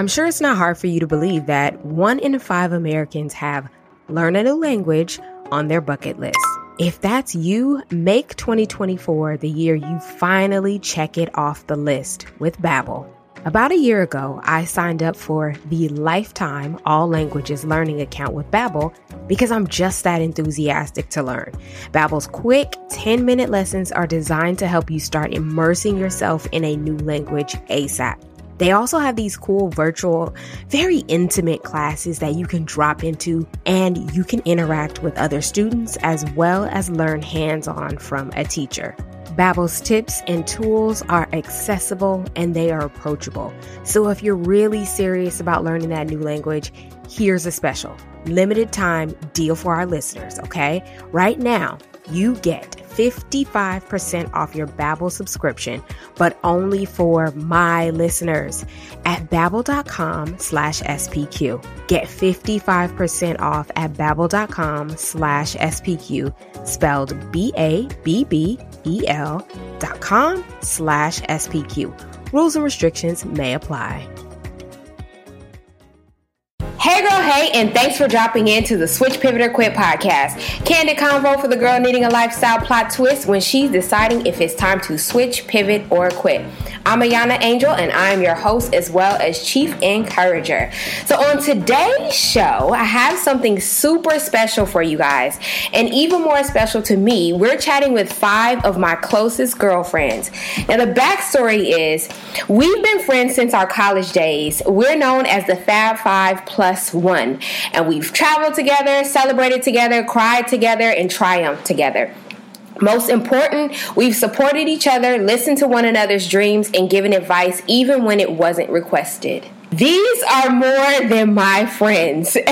I'm sure it's not hard for you to believe that one in five Americans have learn a new language on their bucket list. If that's you, make 2024 the year you finally check it off the list with Babbel. About a year ago, I signed up for the lifetime all languages learning account with Babbel because I'm just that enthusiastic to learn. Babbel's quick 10-minute lessons are designed to help you start immersing yourself in a new language ASAP. They also have these cool virtual, very intimate classes that you can drop into and you can interact with other students as well as learn hands-on from a teacher. Babbel's tips and tools are accessible and they are approachable. So if you're really serious about learning that new language, here's a special limited time deal for our listeners, okay? Right now, you get 55% off your Babbel subscription, but only for my listeners at babbel.com slash SPQ. Get 55% off at babbel.com slash SPQ, spelled B-A-B-B-E-L dot com slash SPQ. Rules and restrictions may apply. Hey girl, hey, and thanks for dropping in to the Switch Pivot or Quit podcast. Candid convo for the girl needing a lifestyle plot twist when she's deciding if it's time to switch, pivot, or quit. I'm Ayana Angel, and I'm your host as well as Chief Encourager. So, on today's show, I have something super special for you guys, and even more special to me. We're chatting with five of my closest girlfriends. Now, the backstory is we've been friends since our college days. We're known as the Fab Five Plus One, and we've traveled together, celebrated together, cried together, and triumphed together. Most important, we've supported each other, listened to one another's dreams, and given advice even when it wasn't requested. These are more than my friends. They're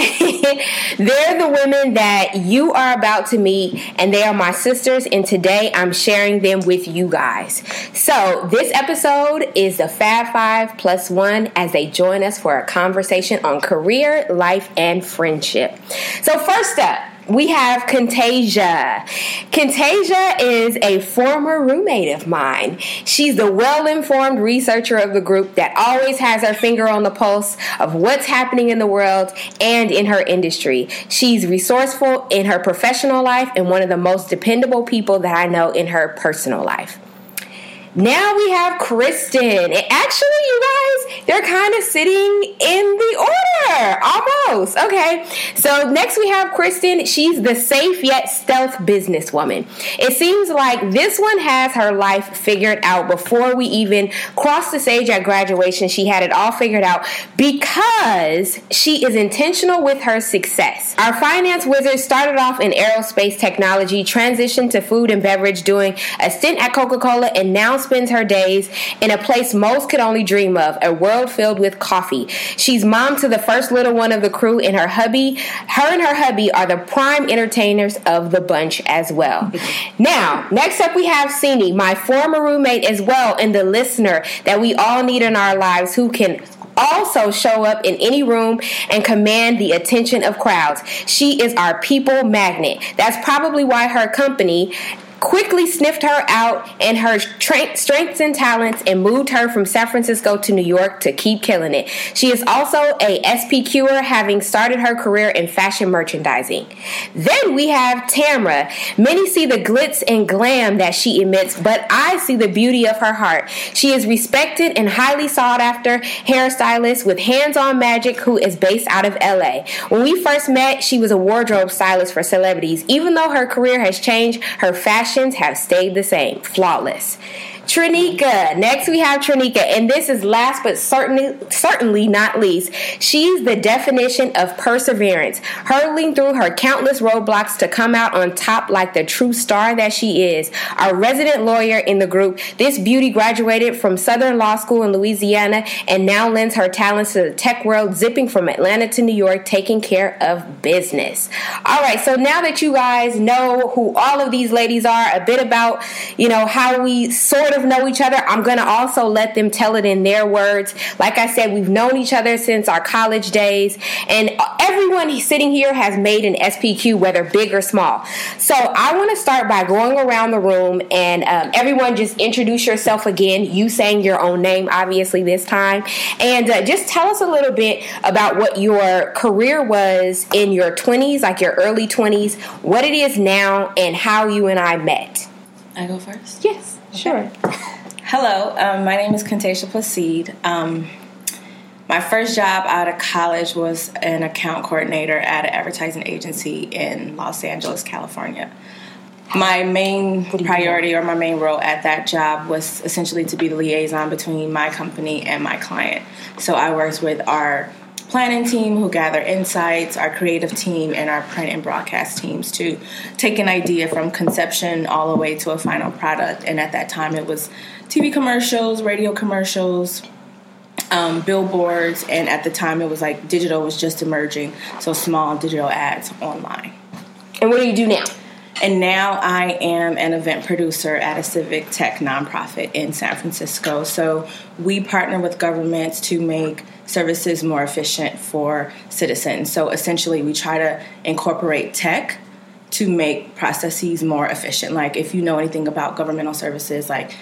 the women that you are about to meet, and they are my sisters, and today I'm sharing them with you guys. So, this episode is the Fab Five plus one as they join us for a conversation on career, life, and friendship. So, first up, we have Contasia. Contasia is a former roommate of mine. She's the well informed researcher of the group that always has her finger on the pulse of what's happening in the world and in her industry. She's resourceful in her professional life and one of the most dependable people that I know in her personal life. Now we have Kristen. Actually, you guys, they're kind of sitting in the order almost. Okay. So next we have Kristen. She's the safe yet stealth businesswoman. It seems like this one has her life figured out before we even crossed the stage at graduation. She had it all figured out because she is intentional with her success. Our finance wizard started off in aerospace technology, transitioned to food and beverage, doing a stint at Coca Cola, and now spends her days in a place most could only dream of a world filled with coffee. She's mom to the first little one of the crew, and her hubby, her and her hubby are the prime entertainers of the bunch as well. now, next up, we have Sini, my former roommate as well, and the listener that we all need in our lives who can also show up in any room and command the attention of crowds. She is our people magnet. That's probably why her company quickly sniffed her out and her tra- strengths and talents and moved her from San Francisco to New York to keep killing it. She is also a SPQer, having started her career in fashion merchandising. Then we have Tamra. Many see the glitz and glam that she emits, but I see the beauty of her heart. She is respected and highly sought after hairstylist with hands-on magic who is based out of LA. When we first met, she was a wardrobe stylist for celebrities. Even though her career has changed, her fashion have stayed the same, flawless. Trinika. Next we have Trinika, and this is last but certainly certainly not least. She's the definition of perseverance, hurtling through her countless roadblocks to come out on top like the true star that she is. Our resident lawyer in the group, this beauty graduated from Southern Law School in Louisiana and now lends her talents to the tech world, zipping from Atlanta to New York, taking care of business. All right, so now that you guys know who all of these ladies are, a bit about, you know, how we sort of of know each other. I'm going to also let them tell it in their words. Like I said, we've known each other since our college days, and everyone sitting here has made an SPQ, whether big or small. So I want to start by going around the room and um, everyone just introduce yourself again. You saying your own name, obviously, this time. And uh, just tell us a little bit about what your career was in your 20s, like your early 20s, what it is now, and how you and I met. I go first? Yes, sure. Hello, um, my name is Contasia Placide. Um, my first job out of college was an account coordinator at an advertising agency in Los Angeles, California. My main priority or my main role at that job was essentially to be the liaison between my company and my client. So I worked with our planning team who gather insights, our creative team, and our print and broadcast teams to take an idea from conception all the way to a final product. And at that time, it was TV commercials, radio commercials, um, billboards, and at the time, it was like digital was just emerging, so small digital ads online. And what do you do now? And now I am an event producer at a civic tech nonprofit in San Francisco. So we partner with governments to make services more efficient for citizens. So essentially, we try to incorporate tech to make processes more efficient. Like if you know anything about governmental services, like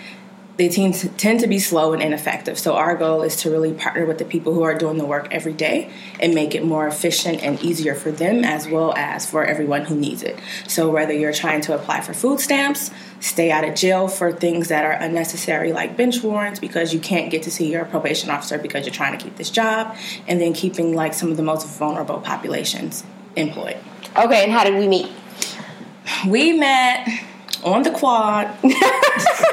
they tend to, tend to be slow and ineffective. So our goal is to really partner with the people who are doing the work every day and make it more efficient and easier for them as well as for everyone who needs it. So whether you're trying to apply for food stamps, stay out of jail for things that are unnecessary like bench warrants because you can't get to see your probation officer because you're trying to keep this job and then keeping like some of the most vulnerable populations employed. Okay, and how did we meet? We met on the quad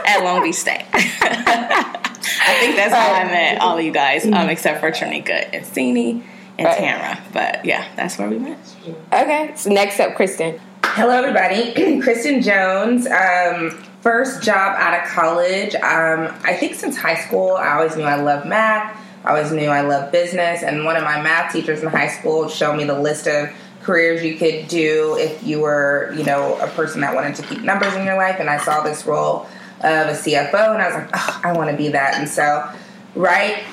at Long Beach State. I think that's how I met all of you guys, um, except for Trinika and Sini and right. Tamara. But yeah, that's where we met. Okay, so next up, Kristen. Hello, everybody. Kristen Jones. Um, first job out of college. Um, I think since high school, I always knew I loved math. I always knew I loved business. And one of my math teachers in high school showed me the list of careers you could do if you were, you know, a person that wanted to keep numbers in your life. And I saw this role of a CFO, and I was like, oh, I want to be that. And so, right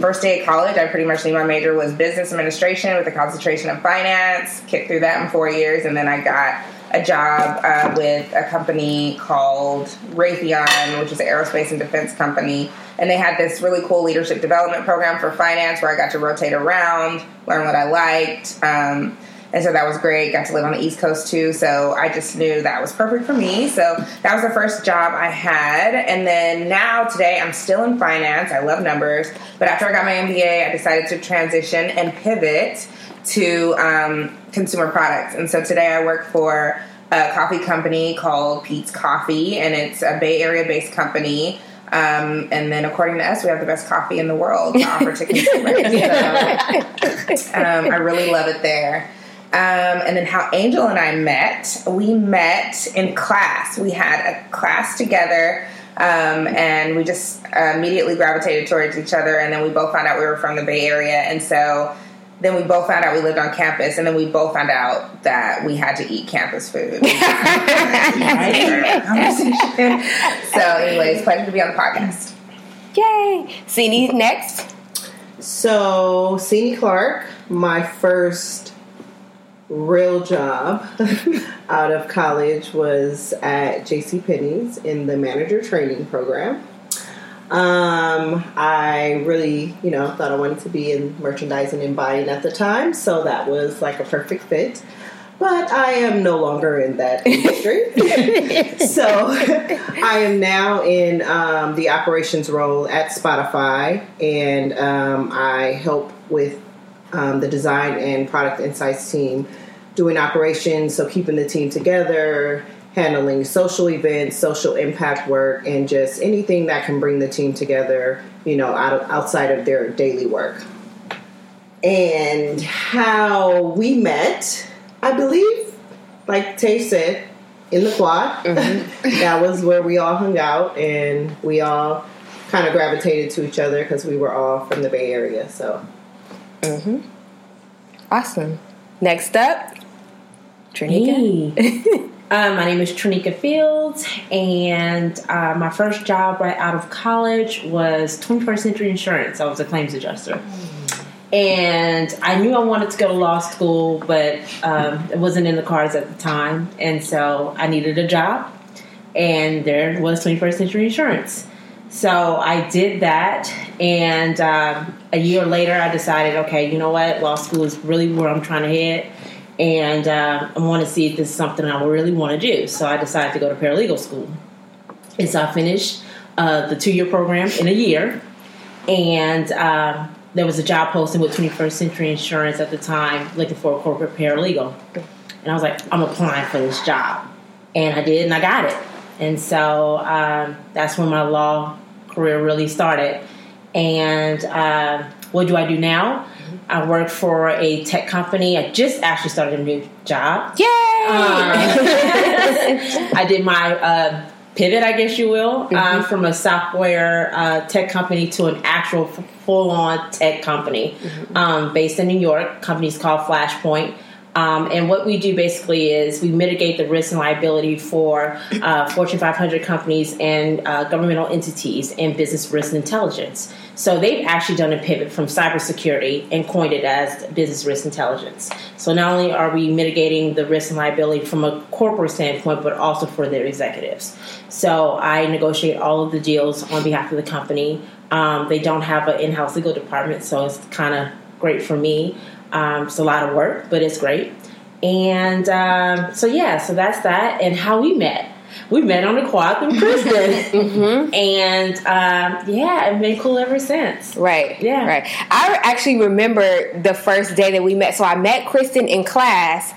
first day of college, I pretty much knew my major was business administration with a concentration in finance. Kicked through that in four years, and then I got a job uh, with a company called Raytheon, which is an aerospace and defense company. And they had this really cool leadership development program for finance where I got to rotate around, learn what I liked. Um, and so that was great. Got to live on the East Coast too, so I just knew that was perfect for me. So that was the first job I had, and then now today I'm still in finance. I love numbers, but after I got my MBA, I decided to transition and pivot to um, consumer products. And so today I work for a coffee company called Peet's Coffee, and it's a Bay Area based company. Um, and then, according to us, we have the best coffee in the world to offer to consumers. so, um, I really love it there. Um, and then how Angel and I met. We met in class. We had a class together, um, and we just uh, immediately gravitated towards each other. And then we both found out we were from the Bay Area, and so then we both found out we lived on campus, and then we both found out that we had to eat campus food. so, anyways, pleasure to be on the podcast. Yay! Sini next. So, Sini Clark, my first real job out of college was at J.C. Penney's in the manager training program. Um, I really, you know, thought I wanted to be in merchandising and buying at the time, so that was like a perfect fit. But I am no longer in that industry. so I am now in um, the operations role at Spotify, and um, I help with um, the design and product insights team doing operations, so keeping the team together, handling social events, social impact work, and just anything that can bring the team together, you know, out of, outside of their daily work. And how we met, I believe, like Tay said, in the quad. Mm-hmm. that was where we all hung out, and we all kind of gravitated to each other because we were all from the Bay Area. So, mm-hmm. awesome. Next up, Trinika. Hey. Uh, my name is Trinika Fields, and uh, my first job right out of college was 21st Century Insurance. I was a claims adjuster. And I knew I wanted to go to law school, but um, it wasn't in the cards at the time. And so I needed a job, and there was 21st Century Insurance. So I did that, and um, a year later, I decided, okay, you know what, law school is really where I'm trying to head, and uh, I want to see if this is something I really want to do. So I decided to go to paralegal school, and so I finished uh, the two year program in a year, and um, there was a job posting with 21st Century Insurance at the time, looking for a corporate paralegal, and I was like, I'm applying for this job, and I did, and I got it. And so um, that's when my law career really started. And uh, what do I do now? I work for a tech company. I just actually started a new job. Yay! Uh, I did my uh, pivot, I guess you will, um, from a software uh, tech company to an actual full on tech company um, based in New York. Company's called Flashpoint. Um, and what we do basically is we mitigate the risk and liability for uh, Fortune 500 companies and uh, governmental entities and business risk intelligence. So they've actually done a pivot from cybersecurity and coined it as business risk intelligence. So not only are we mitigating the risk and liability from a corporate standpoint, but also for their executives. So I negotiate all of the deals on behalf of the company. Um, they don't have an in-house legal department, so it's kind of great for me. Um, it's a lot of work, but it's great. And um, so yeah, so that's that. And how we met. We met on the quad with Kristen, and um, yeah, it's been cool ever since. Right. Yeah. Right. I actually remember the first day that we met. So I met Kristen in class.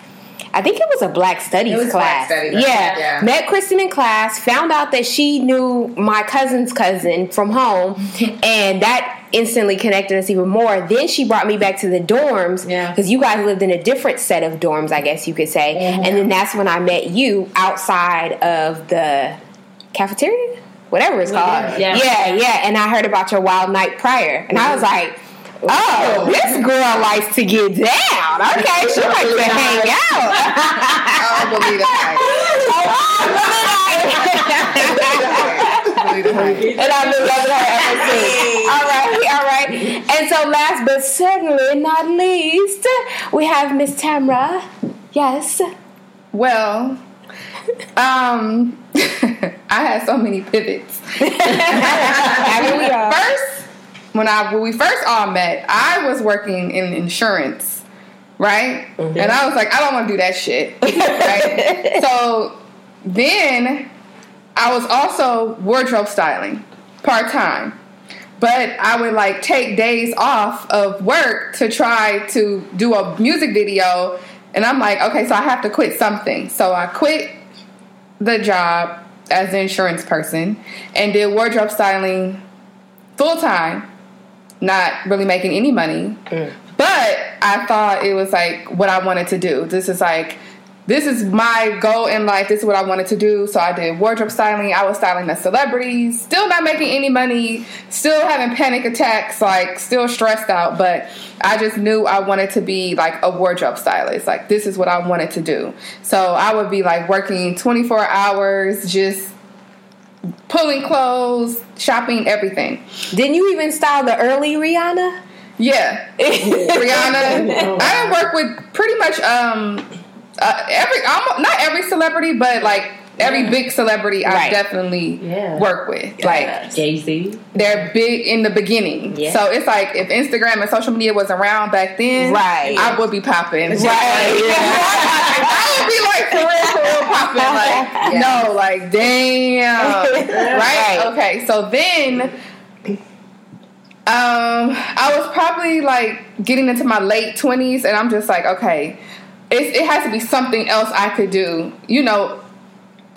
I think it was a Black Studies class. Black Studies, yeah. yeah. Met Kristen in class. Found out that she knew my cousin's cousin from home, and that instantly connected us even more. Then she brought me back to the dorms Yeah. because you guys lived in a different set of dorms, I guess you could say. And then that's when I met you outside of the cafeteria, whatever it's called. Yeah. yeah, yeah. And I heard about your wild night prior, and I was like. Oh, this girl likes to get down. Okay, she likes to hang out. I don't believe that. Believe the and I've been loving her ever since. All right, all right. And so, last but certainly not least, we have Miss Tamra. Yes. Well, um, I had so many pivots. Here we are. First, when I when we first all met, I was working in insurance, right? Mm-hmm. And I was like, I don't want to do that shit, right? so then I was also wardrobe styling part time. But I would like take days off of work to try to do a music video. And I'm like, okay, so I have to quit something. So I quit the job as an insurance person and did wardrobe styling full time, not really making any money. Mm. But I thought it was like what I wanted to do. This is like this is my goal in life. This is what I wanted to do. So I did wardrobe styling. I was styling the celebrities, still not making any money, still having panic attacks, like still stressed out. But I just knew I wanted to be like a wardrobe stylist. Like this is what I wanted to do. So I would be like working 24 hours, just pulling clothes, shopping, everything. Didn't you even style the early Rihanna? Yeah, Rihanna. I work with pretty much um uh, every almost not every celebrity, but like every big celebrity I Right. definitely Yeah. work with. Like Jay Z. they're big in the beginning, Yeah. so it's like if Instagram and social media was around back then, Right. I would be popping. Right. I would be like for real, for real popping. Like no, like damn, right? Right. Okay, so then. Um, I was probably like getting into my late twenties, and I'm just like, okay, it's, it has to be something else I could do, you know,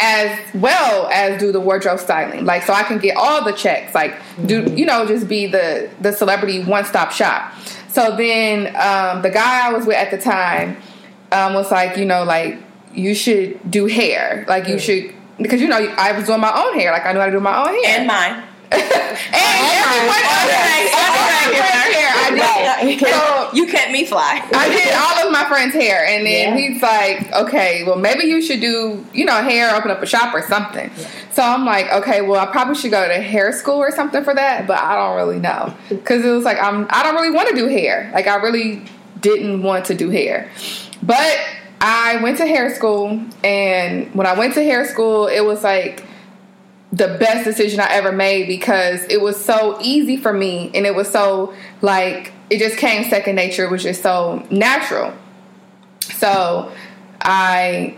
as well as do the wardrobe styling, like so I can get all the checks, like do you know, just be the the celebrity one stop shop. So then, um, the guy I was with at the time um, was like, you know, like you should do hair, like you should because you know I was doing my own hair, like I knew how to do my own hair, And mine. And everyone else Okay, everyone okay. else's hair I did. So You let me fly. I did all of my friends' hair, and then Yeah. he's like, "Okay, well, maybe you should do, you know, hair, open up a shop or something." So I'm like, "Okay, well, I probably should go to hair school or something for that," but I don't really know because it was like I'm, I don't really want to do hair. Like I really didn't want to do hair, but I went to hair school, and when I went to hair school, it was like the best decision I ever made because it was so easy for me and it was so like it just came second nature. It was just so natural. So I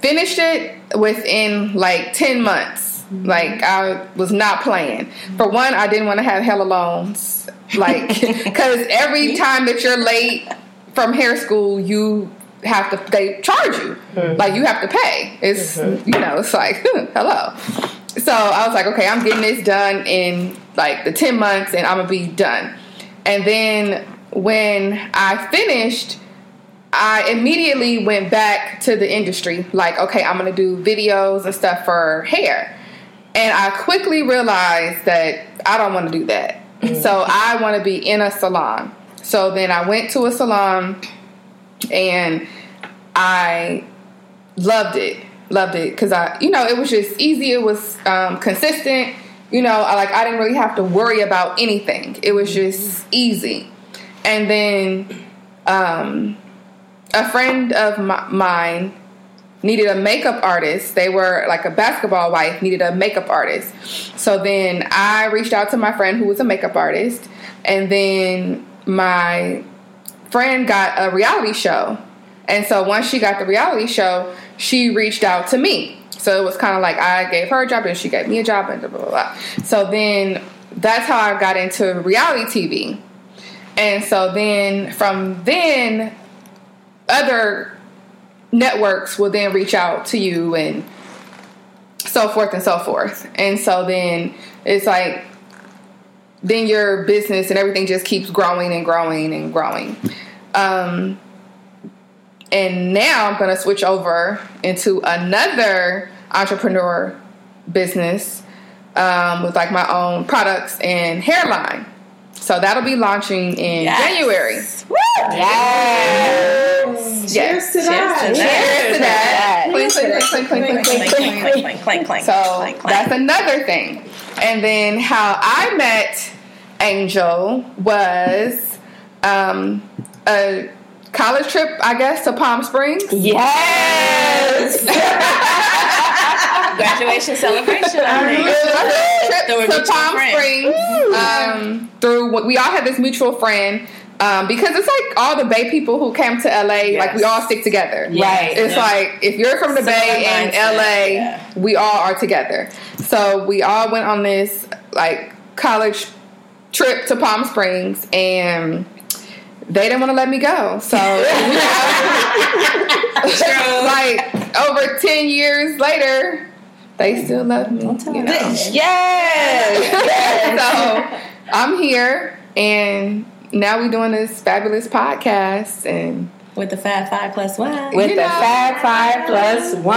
finished it within like 10 months. Mm-hmm. Like I was not playing. For mm-hmm. one, I didn't want to have hella loans. Like, because every time that you're late from hair school, you have to they charge you. Hmm. Like you have to pay. It's hmm. you know it's like hello. So i was like okay i'm getting this done in like the 10 months and i'm gonna be done. And then when i finished i immediately went back to the industry. Like okay i'm gonna do videos and stuff for hair. And i quickly realized that i don't want to do that. Hmm. So i want to be in a salon. So then i went to a salon and I loved it, loved it because I, you know, it was just easy. It was um, consistent. You know, I like I didn't really have to worry about anything. It was just easy. And then um, a friend of mi- mine needed a makeup artist. They were like a basketball wife needed a makeup artist. So then I reached out to my friend who was a makeup artist, and then my friend got a reality show. And so once she got the reality show, she reached out to me. So it was kind of like I gave her a job and she gave me a job and blah, blah, blah. So then that's how I got into reality TV. And so then from then, other networks will then reach out to you and so forth and so forth. And so then it's like, then your business and everything just keeps growing and growing and growing. Um, and now I'm going to switch over into another entrepreneur business um, with like my own products and hairline. So that'll be launching in Yes. January. Yes. Yes. to that. Cheers to that. Clink, clink, clink, clink, clink, clink, clink, clink. clank, clank, clank. So clank, clank. that's another thing. And then how I met Angel was um, a college trip, I guess, to Palm Springs. Yes. Graduation celebration. I It think. was a trip There to Palm. Springs. Um, through we all had this mutual friend. Um, because it's like all the Bay people who came to LA, like we all stick together. Right. It's Yeah. like if you're from the Similar Bay and mindset, LA, yeah. we all are together. So we all went on this like college trip to Palm Springs and they didn't want to let me go. So like over 10 years later, they still love me. You know? Yes. so I'm here and now we're doing this fabulous podcast and With the Fab Five plus one. With You the know. Fab Five plus one.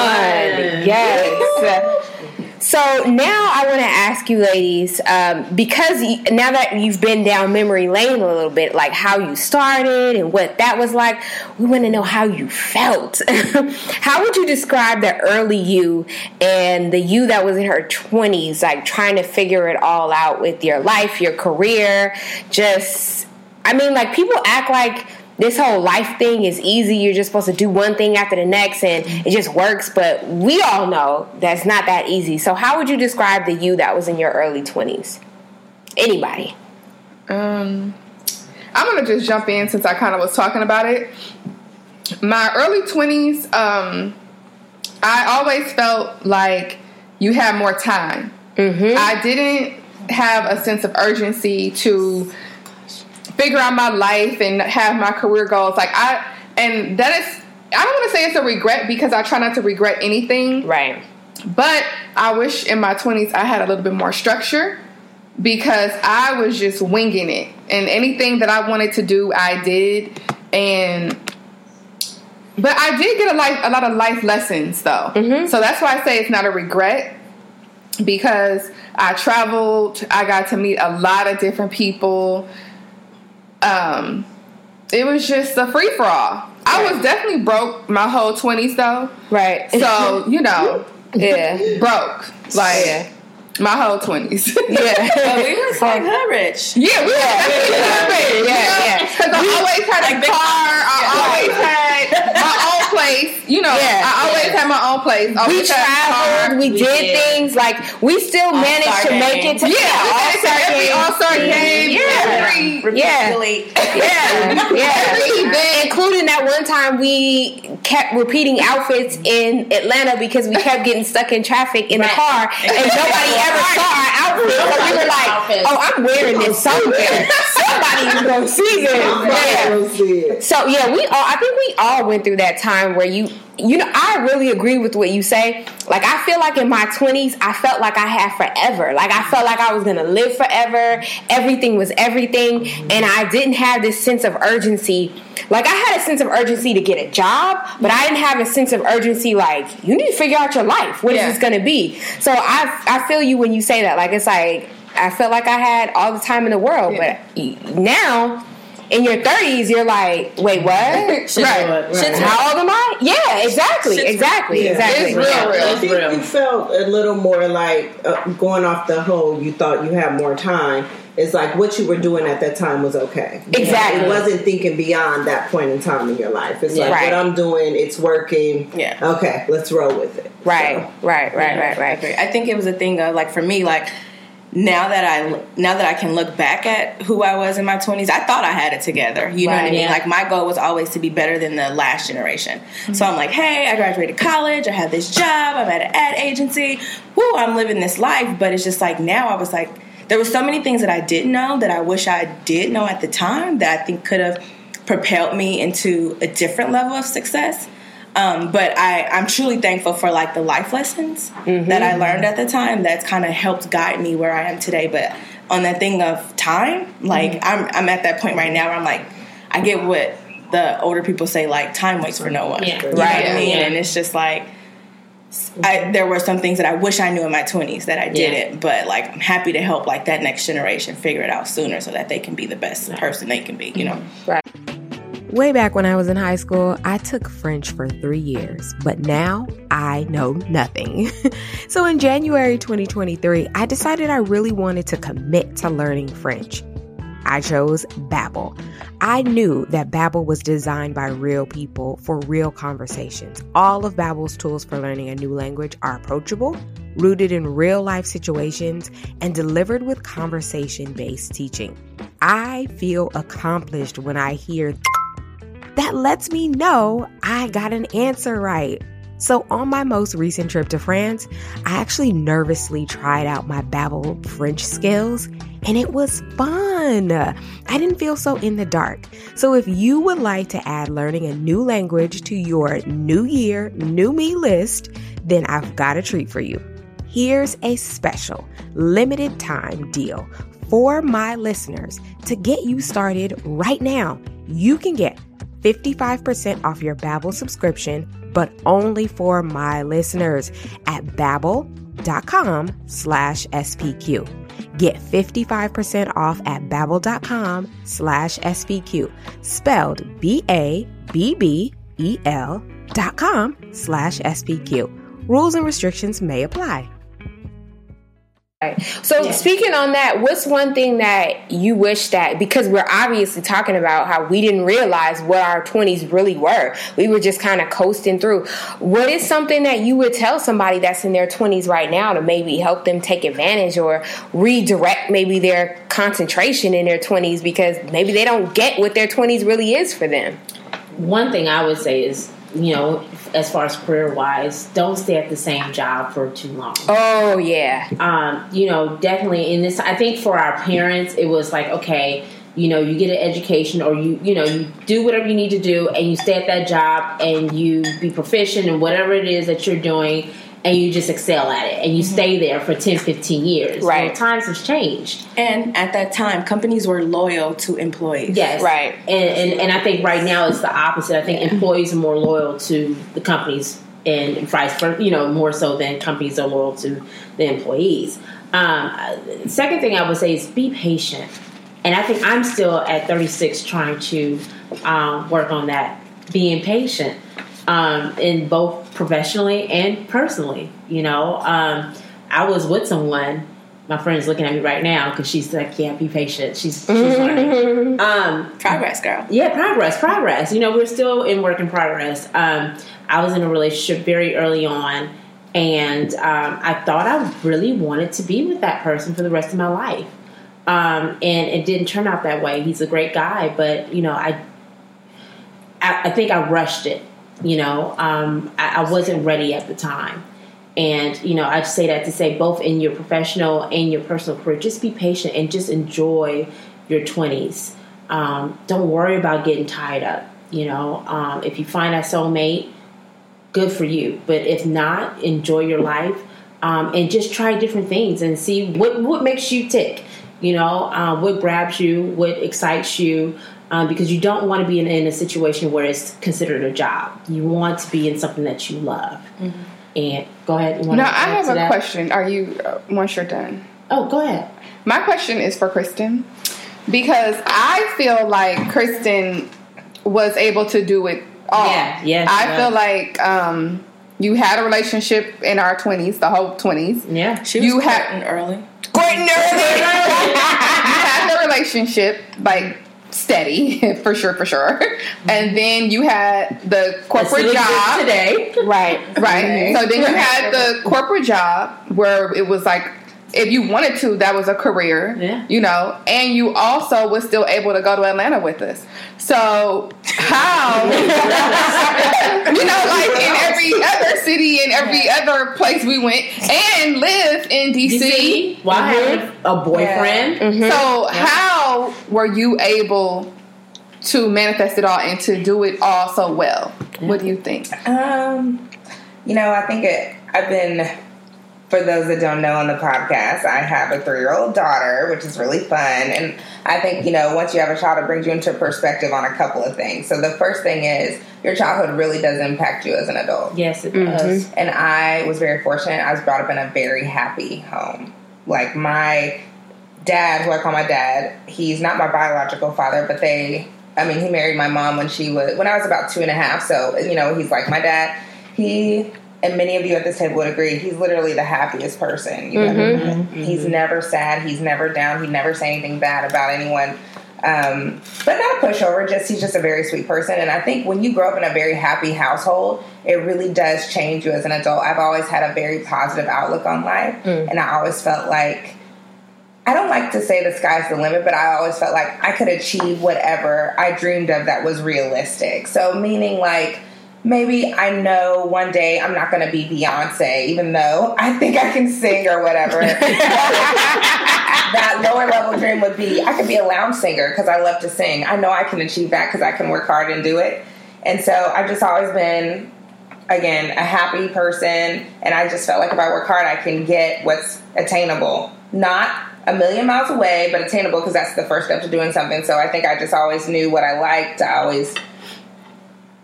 Yes. So now I want to ask you, ladies, um, because now that you've been down memory lane a little bit, like how you started and what that was like, we want to know how you felt. how would you describe the early you and the you that was in her 20s, like trying to figure it all out with your life, your career? Just, I mean, like people act like this whole life thing is easy. You're just supposed to do one thing after the next and it just works. But we all know that's not that easy. So, how would you describe the you that was in your early 20s? Anybody? Um, I'm gonna just jump in since I kind of was talking about it. My early 20s, um, I always felt like you had more time. I didn't have a sense of urgency to figure out my life and have my career goals. Like I, and that is, I don't want to say it's a regret because I try not to regret anything. Right. But I wish in my 20s I had a little bit more structure because I was just winging it. And anything that I wanted to do, I did. And but I did get a life a lot of life lessons though. Mm-hmm. So that's why I say it's not a regret because I traveled, I got to meet a lot of different people. Um it was just a free for all. I was definitely broke my whole twenties though. Right. So you know, yeah. broke like Yeah. My whole twenties. Yeah. But we was like hood rich. Yeah, we yeah, yeah, yeah. Because I always had a car. I always had my own place. You know, Yeah. I always had my own place. We Always had traveled, we, We did, did. things like we still managed to All-Star make game. it to Yeah, all-star every game. All Star game, Yeah. every Yeah. Yeah, yeah. Every event. Including that one time we kept repeating outfits in Atlanta because we kept getting stuck in traffic in the car and nobody ever saw our outfit. We were like, Outfits. "Oh, I'm wearing this somewhere. Somebody's gonna see this." Yeah. So yeah, we all I think we all went through that time where you you know, I really agree with what you say. Like I feel like in my 20s, I felt like I had forever. Like I felt like I was going to live forever. Everything was everything and I didn't have this sense of urgency. Like I had a sense of urgency to get a job, but I didn't have a sense of urgency like you need to figure out your life. What is Yeah. this going to be? So I I feel you when you say that. Like it's like I felt like I had all the time in the world, Yeah. but now in your 30s, you're like, wait, what? Right. Right. How old am I? Yeah, exactly, exactly, Yeah. exactly. It's real, Yeah. real. I think real. you felt a little more like uh, going off the whole. You thought you had more time. It's like what you were doing at that time was okay. Exactly. It wasn't thinking beyond that point in time in your life. It's Yeah. like Right. what I'm doing. It's working. Yeah. Okay, let's roll with it. Right, right, right, right, I right. agree. I think it was a thing of like for me, like now that I now that I can look back at who I was in my twenties, I thought I had it together. You know what I mean? yeah. Like my goal was always to be better than the last generation. Mm-hmm. So I'm like, hey, I graduated college, I have this job, I'm at an ad agency. Whoo, I'm living this life. But it's just like now I was like, there were so many things that I didn't know that I wish I did know at the time that I think could have propelled me into a different level of success. Um, but I, I'm truly thankful for like the life lessons that I mm-hmm. learned at the time that's kind of helped guide me where I am today. But on that thing of time, like mm-hmm. I'm, I'm at that point right now where I'm like, I get what the older people say, like time waits for no one. Yeah. Right. what I mean? Yeah. And it's just like, I, there were some things that I wish I knew in my 20s that I didn't, but like I'm happy to help like that next generation figure it out sooner so that they can be the best person they can be, you know? Mm-hmm. Way back when I was in high school, I took French for three years, but now I know nothing. so in January 2023, I decided I really wanted to commit to learning French. I chose Babbel. I knew that Babbel was designed by real people for real conversations. All of Babbel's tools for learning a new language are approachable, rooted in real life situations, and delivered with conversation-based teaching. I feel accomplished when I hear that lets me know I got an answer right. So on my most recent trip to France, I actually nervously tried out my Babbel French skills and it was fun. I didn't feel so in the dark. So if you would like to add learning a new language to your new year, new me list, then I've got a treat for you. Here's a special limited time deal for my listeners to get you started right now. You can get 55% off your Babbel subscription, but only for my listeners at babbel.com slash SPQ. Get 55% off at babbel.com slash SPQ, spelled B-A-B-B-E-L dot com slash SPQ. Rules and restrictions may apply. So speaking on that, what's one thing that you wish that because we're obviously talking about how we didn't realize what our 20s really were. We were just kind of coasting through. What is something that you would tell somebody that's in their 20s right now to maybe help them take advantage or redirect maybe their concentration in their 20s because maybe they don't get what their 20s really is for them? One thing I would say is, you know, as far as career wise, don't stay at the same job for too long. Oh yeah. um, you know, definitely in this. I think for our parents, it was like, okay, you know, you get an education or you, you know, you do whatever you need to do and you stay at that job and you be proficient in whatever it is that you're doing and you just excel at it and you stay there for 10, 15 years. Right. Well, times have changed. And at that time, companies were loyal to employees. Yes. Right. And, and, and I think right now it's the opposite. I think employees are more loyal to the companies and vice versa, you know, more so than companies are loyal to the employees. Um, second thing I would say is be patient. and I think I'm still at 36 trying to um, work on that, being patient um, in both professionally and personally. You know, um, I was with someone. My friend's looking at me right now because she's like, "Yeah, be patient." She's she's learning. Um, Progress, girl. yeah, progress, progress. You know, we're still in work in progress. Um, I was in a relationship very early on, and um, I thought I really wanted to be with that person for the rest of my life. Um, and it didn't turn out that way. He's a great guy, but you know, I, I, I think I rushed it. You know, um, I, I wasn't ready at the time. And you know, I say that to say both in your professional and your personal career, just be patient and just enjoy your twenties. Um, don't worry about getting tied up. You know, um, if you find that soulmate, good for you. But if not, enjoy your life um, and just try different things and see what what makes you tick. You know, uh, what grabs you, what excites you. Um, because you don't want to be in, in, a situation where it's considered a job. You want to be in something that you love. Mm-hmm. And go ahead. You no, I have a that? question. Are you uh, once you're done? Oh, go ahead. My question is for Kristen because I feel like Kristen was able to do it all. Yeah, yeah. I feel like um, you had a relationship in our twenties, the whole twenties. Yeah, she was you had early. Quitting early. you had the relationship like steady for sure, for sure. And then you had the corporate job today, right? Right. So then you had the corporate job where it was like if you wanted to, that was a career, yeah. you know, and you also was still able to go to Atlanta with us. So how, you know, like in every other city and every other place we went and live in DC, DC while mm-hmm. a boyfriend. Yeah. Mm-hmm. So yeah. how were you able to manifest it all and to do it all so well? What do you think? Um, you know, I think it. I've been for those that don't know on the podcast, I have a three year old daughter, which is really fun. And I think, you know, once you have a child, it brings you into perspective on a couple of things. So the first thing is your childhood really does impact you as an adult. Yes, it does. Mm-hmm. And I was very fortunate. I was brought up in a very happy home. Like my dad, who I call my dad, he's not my biological father, but they, I mean, he married my mom when she was, when I was about two and a half. So, you know, he's like my dad. He and many of you at this table would agree, he's literally the happiest person you've mm-hmm. ever met. Mm-hmm. He's never sad. He's never down. He never say anything bad about anyone. Um, but not a pushover. Just he's just a very sweet person. And I think when you grow up in a very happy household, it really does change you as an adult. I've always had a very positive outlook on life, mm. and I always felt like. I don't like to say the sky's the limit, but I always felt like I could achieve whatever I dreamed of that was realistic. So, meaning like, maybe I know one day I'm not going to be Beyonce, even though I think I can sing or whatever. that lower level dream would be I could be a lounge singer because I love to sing. I know I can achieve that because I can work hard and do it. And so I've just always been, again, a happy person. And I just felt like if I work hard, I can get what's attainable. Not a million miles away, but attainable because that's the first step to doing something. So I think I just always knew what I liked. I always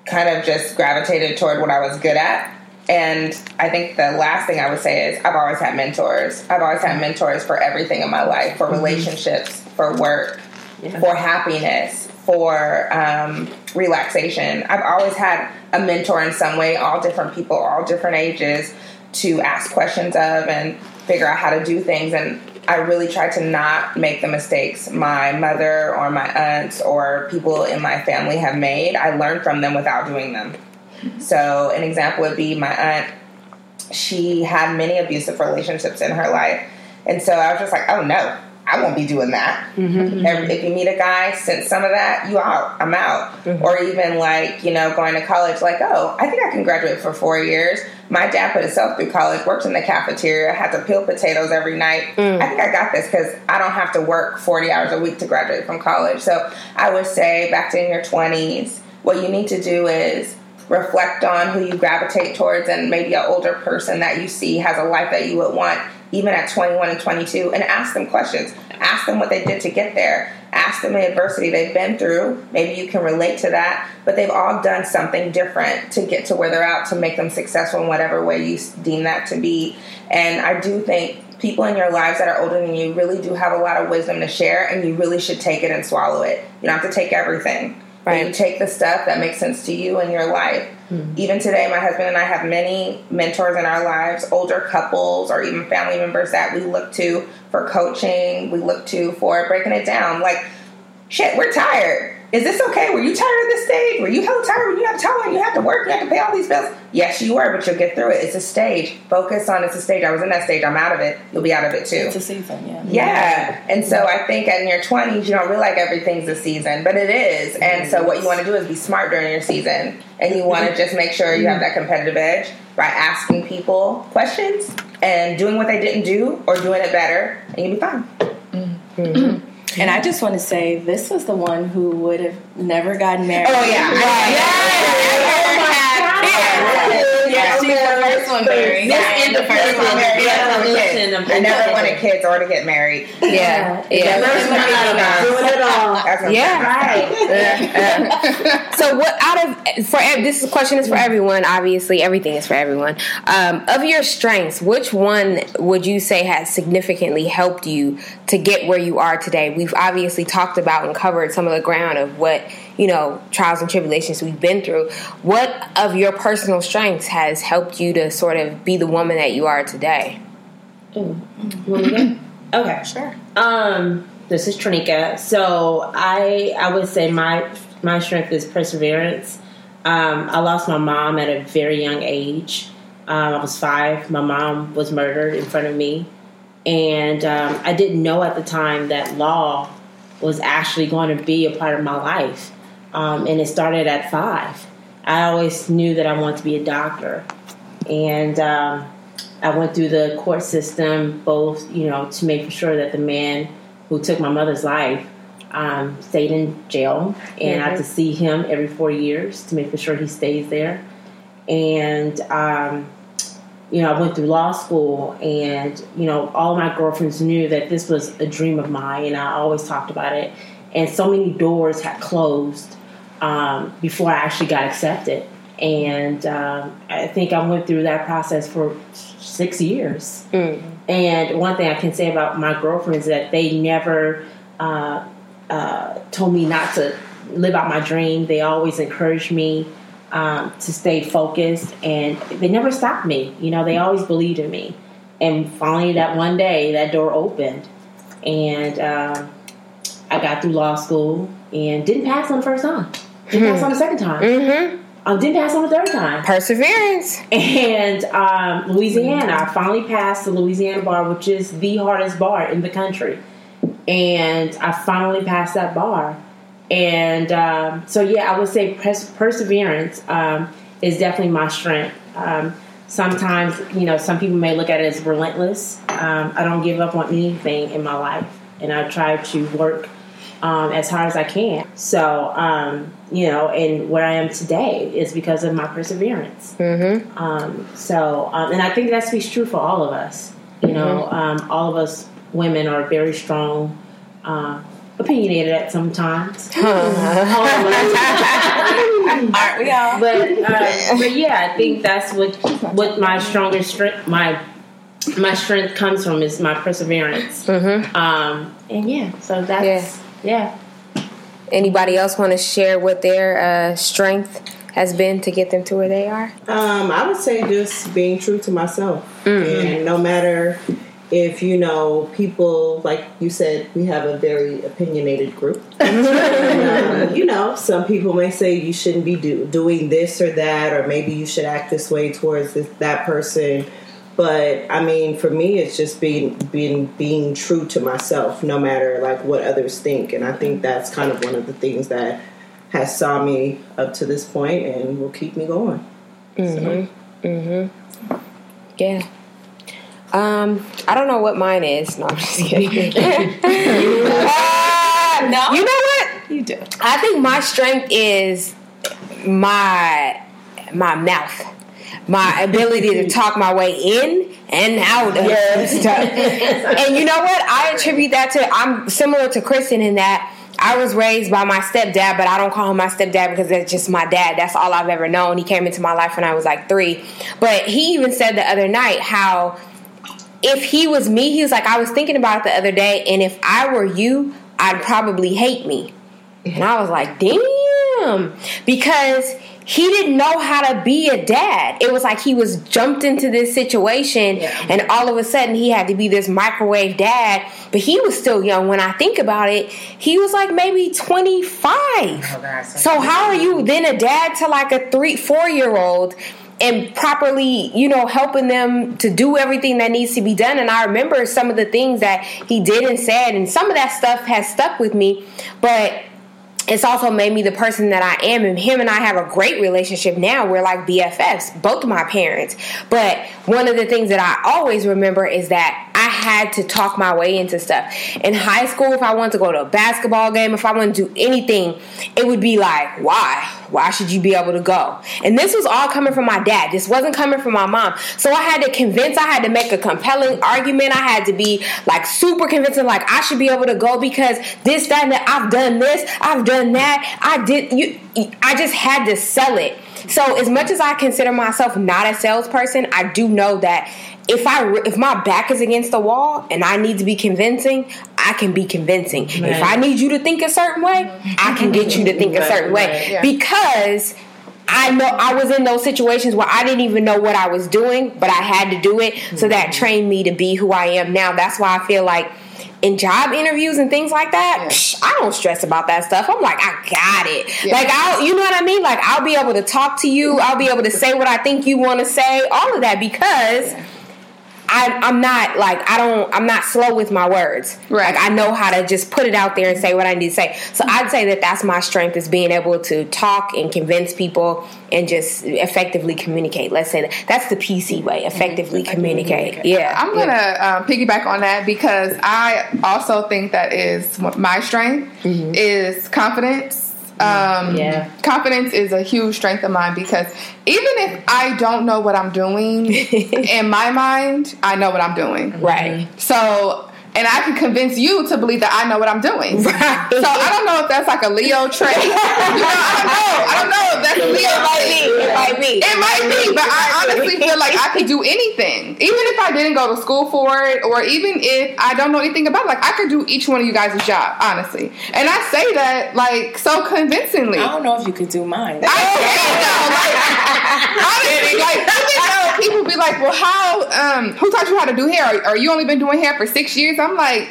kind of just gravitated toward what I was good at. And I think the last thing I would say is I've always had mentors. I've always had mentors for everything in my life for mm-hmm. relationships, for work, yeah. for happiness, for um, relaxation. I've always had a mentor in some way, all different people, all different ages, to ask questions of and figure out how to do things. And I really try to not make the mistakes my mother or my aunts or people in my family have made. I learn from them without doing them. So, an example would be my aunt. She had many abusive relationships in her life. And so I was just like, oh no, I won't be doing that. Mm-hmm. If you meet a guy, since some of that, you out, I'm out. Mm-hmm. Or even like, you know, going to college, like, oh, I think I can graduate for four years. My dad put himself through college, worked in the cafeteria, had to peel potatoes every night. Mm. I think I got this because I don't have to work 40 hours a week to graduate from college. So I would say back to in your 20s, what you need to do is reflect on who you gravitate towards and maybe an older person that you see has a life that you would want even at 21 and 22 and ask them questions ask them what they did to get there ask them the adversity they've been through maybe you can relate to that but they've all done something different to get to where they're at to make them successful in whatever way you deem that to be and i do think people in your lives that are older than you really do have a lot of wisdom to share, and you really should take it and swallow it. You don't have to take everything. Right. you take the stuff that makes sense to you in your life. Hmm. Even today, my husband and I have many mentors in our lives, older couples or even family members that we look to for coaching, we look to for breaking it down. Like, shit, we're tired. Is this okay? Were you tired of this stage? Were you hell tired when you have to tell you have to work, you have to pay all these bills? Yes, you were, but you'll get through it. It's a stage. Focus on it's a stage. I was in that stage. I'm out of it. You'll be out of it too. It's a season, yeah. Yeah. And so I think in your 20s, you don't realize everything's a season, but it is. And so what you want to do is be smart during your season. And you want to just make sure you have that competitive edge by asking people questions and doing what they didn't do or doing it better, and you'll be fine. Mm-hmm. Mm-hmm. And I just want to say, this was the one who would have never gotten married. Oh, yeah. Yeah, she's the first one married. And the first one married. Yeah, Listen, kids. I'm- I never wanted kids or to get married. Yeah, yeah. Doing it all. That's what Yeah. Right. So, what out of for this question is for everyone. Obviously, everything is for everyone. Um, of your strengths, which one would you say has significantly helped you to get where you are today? We've obviously talked about and covered some of the ground of what you know trials and tribulations we've been through. What of your personal strengths has helped you to sort of be the woman that you are today? Go? Okay. Sure. Um, this is Trinica. So I I would say my my strength is perseverance. Um, I lost my mom at a very young age. Um, I was five. My mom was murdered in front of me, and um, I didn't know at the time that law was actually going to be a part of my life. Um, and it started at five. I always knew that I wanted to be a doctor, and um, I went through the court system, both you know, to make sure that the man who took my mother's life um, stayed in jail, and I had to see him every four years to make sure he stays there. And um, you know, I went through law school, and you know, all my girlfriends knew that this was a dream of mine, and I always talked about it. And so many doors had closed um, before I actually got accepted. And um, I think I went through that process for six years. And one thing I can say about my girlfriends is that they never uh, uh, told me not to live out my dream. They always encouraged me um, to stay focused, and they never stopped me. You know, they always believed in me. And finally, that one day, that door opened, and um, I got through law school and didn't pass on the first time. Didn't pass on the second time. Mm-hmm. Um, didn't pass on the third time. Perseverance. And um, Louisiana, I finally passed the Louisiana bar, which is the hardest bar in the country. And I finally passed that bar. And um, so, yeah, I would say pers- perseverance um, is definitely my strength. Um, sometimes, you know, some people may look at it as relentless. Um, I don't give up on anything in my life, and I try to work um, as hard as I can. So, um, you know, and where I am today is because of my perseverance. Mm-hmm. Um, so, um, and I think that speaks true for all of us. You know, um, all of us women are very strong, uh, opinionated at sometimes. Aren't we all? but uh, but yeah, I think that's what what my strongest strength my my strength comes from is my perseverance. Mm-hmm. Um, and yeah, so that's yeah. Anybody else want to share what their uh, strength has been to get them to where they are? Um, I would say just being true to myself, and no matter if you know people, like you said, we have a very opinionated group. um, you know, some people may say you shouldn't be do, doing this or that, or maybe you should act this way towards this, that person. But I mean, for me, it's just being being being true to myself, no matter like what others think. And I think that's kind of one of the things that has saw me up to this point and will keep me going. So mhm. Yeah. Um, I don't know what mine is. No, I'm just kidding. Uh, No? You know what? You do. I think my strength is my my mouth. My ability to talk my way in and out of stuff. And you know what? I attribute that to I'm similar to Kristen in that I was raised by my stepdad, but I don't call him my stepdad because that's just my dad. That's all I've ever known. He came into my life when I was like three. But he even said the other night how if he was me, he was like, I was thinking about it the other day, and if I were you, I'd probably hate me. And I was like, damn. Because he didn't know how to be a dad. It was like he was jumped into this situation and all of a sudden he had to be this microwave dad. But he was still young. When I think about it, he was like maybe 25. so how are you then a dad to like a three, four year old? and properly, you know, helping them to do everything that needs to be done. And I remember some of the things that he did and said, and some of that stuff has stuck with me. But it's also made me the person that I am. And him and I have a great relationship now. We're like BFFs, both my parents. But one of the things that I always remember is that I had to talk my way into stuff. In high school, if I wanted to go to a basketball game, if I wanted to do anything, it would be like, why? Why should you be able to go? And this was all coming from my dad. This wasn't coming from my mom. So I had to convince, I had to make a compelling argument. I had to be like super convincing, like I should be able to go because this, that, and that. I've done this, I've done that. I did, you, I just had to sell it. So as much as I consider myself not a salesperson, I do know that if I if my back is against the wall and I need to be convincing, I can be convincing. Right. If I need you to think a certain way, I can get you to think right, a certain way right, yeah. because I know I was in those situations where I didn't even know what I was doing, but I had to do it. Mm-hmm. So that trained me to be who I am now. That's why I feel like in job interviews and things like that, yeah. psh, I don't stress about that stuff. I'm like, I got it. Yeah. Like I'll, you know what I mean? Like I'll be able to talk to you. I'll be able to say what I think you want to say. All of that because. Yeah I, I'm not like I don't I'm not slow with my words. Right. Like I know how to just put it out there and say what I need to say. So I'd say that that's my strength is being able to talk and convince people and just effectively communicate. Let's say that that's the PC way. Effectively mm-hmm. communicate. Yeah. I'm gonna yeah. Um, piggyback on that because I also think that is my strength mm-hmm. is confidence um, yeah. Confidence is a huge strength of mine because even if I don't know what I'm doing, in my mind, I know what I'm doing. Right. So and I can convince you to believe that I know what I'm doing. Right. So I don't know if that's like a Leo trait. you know, I don't know. I don't know if that's Leo. It might be. It might be. It might be. But I honestly feel like I could do anything, even if I didn't go to school for it, or even if I don't know anything about. it. Like I could do each one of you guys' job, honestly. And I say that like so convincingly. I don't know if you could do mine. I though. Like honestly, like people be like, "Well, how? Um, who taught you how to do hair? Are, are you only been doing hair for six years?" I'm like,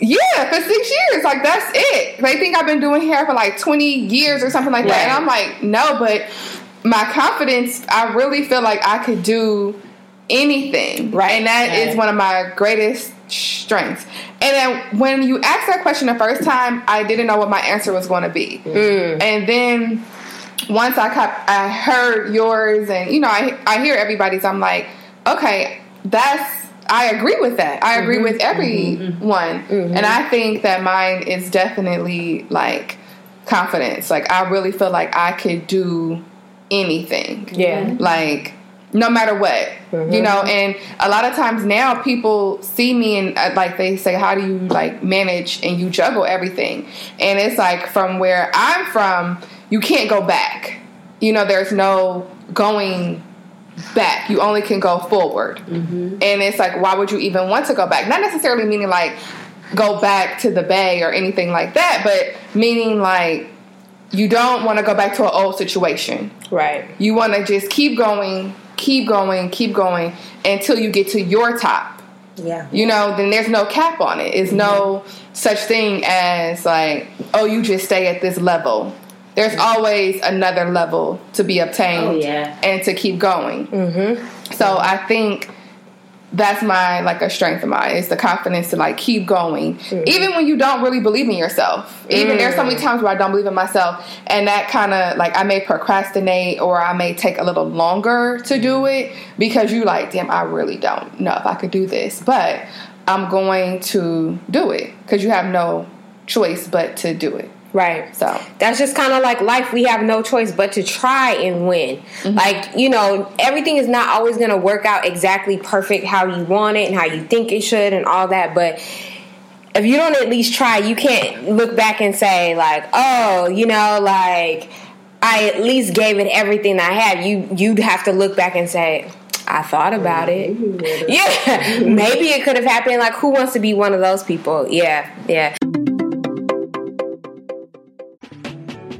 yeah, for six years. Like that's it. They think I've been doing hair for like 20 years or something like right. that. And I'm like, no, but my confidence, I really feel like I could do anything. Right. And that right. is one of my greatest strengths. And then when you asked that question the first time, I didn't know what my answer was going to be. Mm. And then once I kept, I heard yours and you know, I I hear everybody's, I'm like, okay, that's I agree with that. I agree mm-hmm. with everyone. Mm-hmm. And I think that mine is definitely like confidence. Like I really feel like I could do anything. Yeah. Like no matter what. Mm-hmm. You know, and a lot of times now people see me and uh, like they say how do you like manage and you juggle everything. And it's like from where I'm from, you can't go back. You know, there's no going back. You only can go forward. Mm-hmm. And it's like, why would you even want to go back? Not necessarily meaning like go back to the bay or anything like that, but meaning like you don't want to go back to an old situation. Right. You want to just keep going, keep going, keep going until you get to your top. Yeah. You know, then there's no cap on it. It's no such thing as like, oh, you just stay at this level there's always another level to be obtained oh, yeah. and to keep going. Mm-hmm. So I think that's my like a strength of mine is the confidence to like keep going mm-hmm. even when you don't really believe in yourself even mm. there's so many mm. times where i don't believe in myself and that kind of like i may procrastinate or i may take a little longer to do mm. it because you like damn i really don't know if i could do this but i'm going to do it because you have no choice but to do it Right. So that's just kind of like life. We have no choice but to try and win. Mm-hmm. Like, you know, everything is not always going to work out exactly perfect how you want it and how you think it should and all that. But if you don't at least try, you can't look back and say, like, oh, you know, like, I at least gave it everything I had. You, you'd have to look back and say, I thought about it. Yeah, maybe it could have happened. Like, who wants to be one of those people? Yeah, yeah.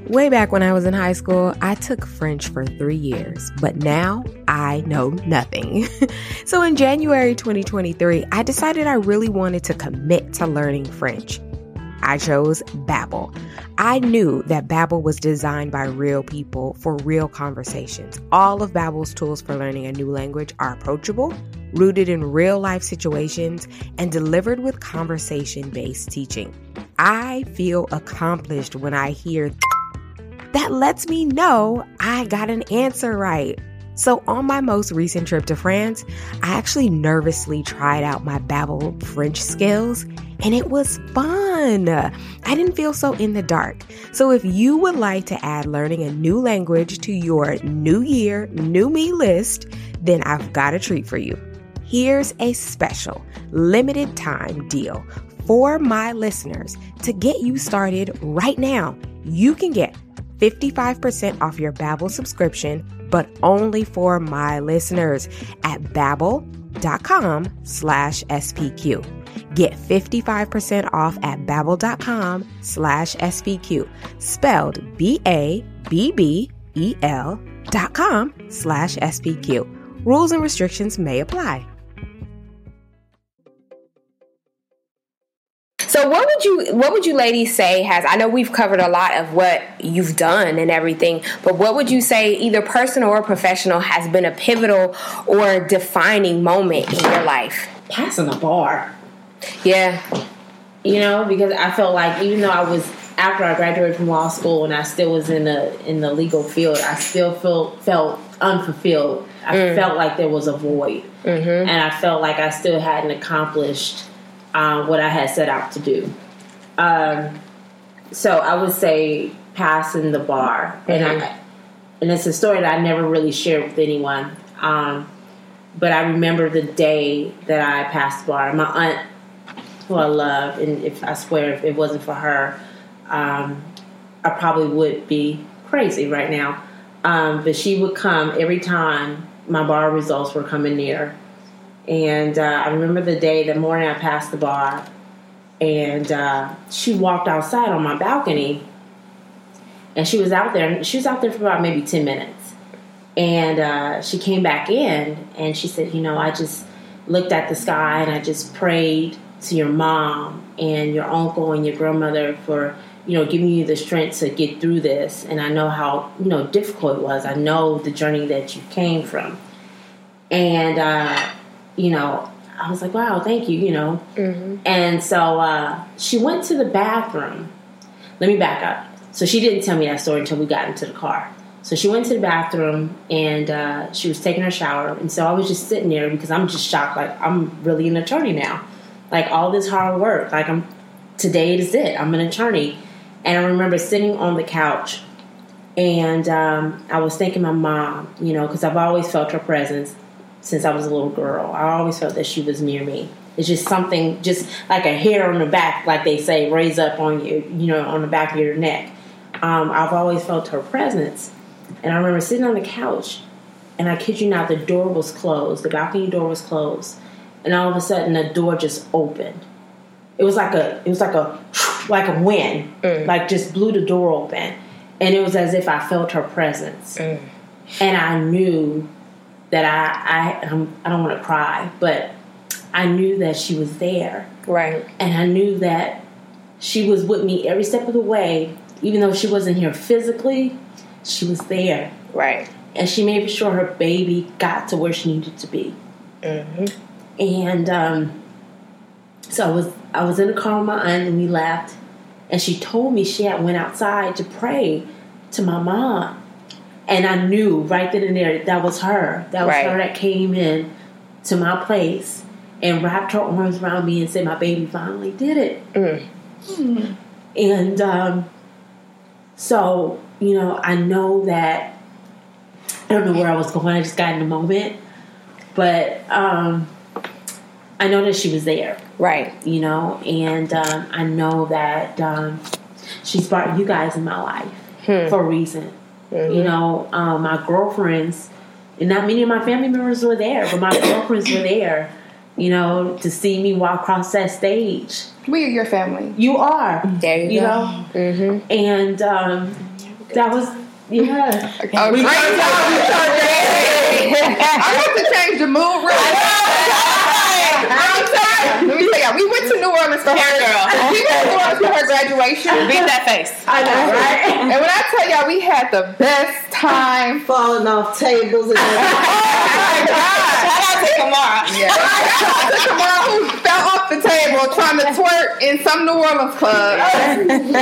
Way back when I was in high school, I took French for three years, but now I know nothing. so in January 2023, I decided I really wanted to commit to learning French. I chose Babbel. I knew that Babbel was designed by real people for real conversations. All of Babbel's tools for learning a new language are approachable, rooted in real life situations, and delivered with conversation based teaching. I feel accomplished when I hear that lets me know I got an answer right. So on my most recent trip to France, I actually nervously tried out my Babbel French skills and it was fun. I didn't feel so in the dark. So if you would like to add learning a new language to your new year, new me list, then I've got a treat for you. Here's a special limited time deal for my listeners to get you started right now. You can get 55% off your Babbel subscription, but only for my listeners at babbel.com slash SPQ. Get 55% off at babbel.com slash SPQ, spelled B-A-B-B-E-L dot com slash SPQ. Rules and restrictions may apply. So what would you what would you ladies say has I know we've covered a lot of what you've done and everything, but what would you say either personal or professional has been a pivotal or defining moment in your life? Passing the bar. Yeah. You know, because I felt like even though I was after I graduated from law school and I still was in the in the legal field, I still felt felt unfulfilled. I mm. felt like there was a void, mm-hmm. and I felt like I still hadn't accomplished um, what I had set out to do. Um, so I would say passing the bar, mm-hmm. and I, and it's a story that I never really shared with anyone. Um, but I remember the day that I passed the bar. My aunt, who I love, and if I swear if it wasn't for her, um, I probably would be crazy right now. Um, but she would come every time my bar results were coming near and uh, I remember the day, the morning I passed the bar, and uh, she walked outside on my balcony, and she was out there. She was out there for about maybe ten minutes, and uh, she came back in, and she said, "You know, I just looked at the sky and I just prayed to your mom and your uncle and your grandmother for." You know, giving you the strength to get through this, and I know how you know difficult it was. I know the journey that you came from, and uh, you know, I was like, wow, thank you, you know. Mm-hmm. And so uh, she went to the bathroom. Let me back up. So she didn't tell me that story until we got into the car. So she went to the bathroom and uh, she was taking her shower. And so I was just sitting there because I'm just shocked. Like, I'm really an attorney now. Like, all this hard work. Like, I'm, today is it. I'm an attorney. And I remember sitting on the couch and um, I was thinking my mom, you know, because I've always felt her presence since I was a little girl. I always felt that she was near me. It's just something, just like a hair on the back, like they say, raise up on you, you know, on the back of your neck. Um, I've always felt her presence. And I remember sitting on the couch, and I kid you not, the door was closed. The balcony door was closed, and all of a sudden, the door just opened. It was like a, it was like a, like a wind, mm. like just blew the door open, and it was as if I felt her presence, mm. and I knew that I I I'm, I don't want to cry, but I knew that she was there. Right. And I knew that she was with me every step of the way, even though she wasn't here physically, she was there. Right. And she made sure her baby got to where she needed to be. Mm-hmm. And um, so I was I was in the car with my aunt and we left, and she told me she had went outside to pray to my mom and I knew right then and there that, that was her. That was right. her that came in to my place and wrapped her arms around me and said, "My baby finally did it." Mm. Mm. And um, so, you know, I know that I don't know where I was going. I just got in the moment, but um, I know that she was there, right? You know, and um, I know that um, she's brought you guys in my life hmm. for a reason. Mm-hmm. You know, um, my girlfriends and not many of my family members were there, but my girlfriends were there. You know, to see me walk across that stage. We are your family. You are. There you you go. know, and um, that was yeah. Oh, great I have to change the mood real I'm sorry. Let me tell y'all, we went to New Orleans for her girl. We went to New Orleans for her graduation. Beat that face. I know, right? And when I tell y'all we had the best time. Falling off tables and Oh my oh God. Shout out to Kamara. Yeah, Kamara who fell off the table trying to twerk in some New Orleans club.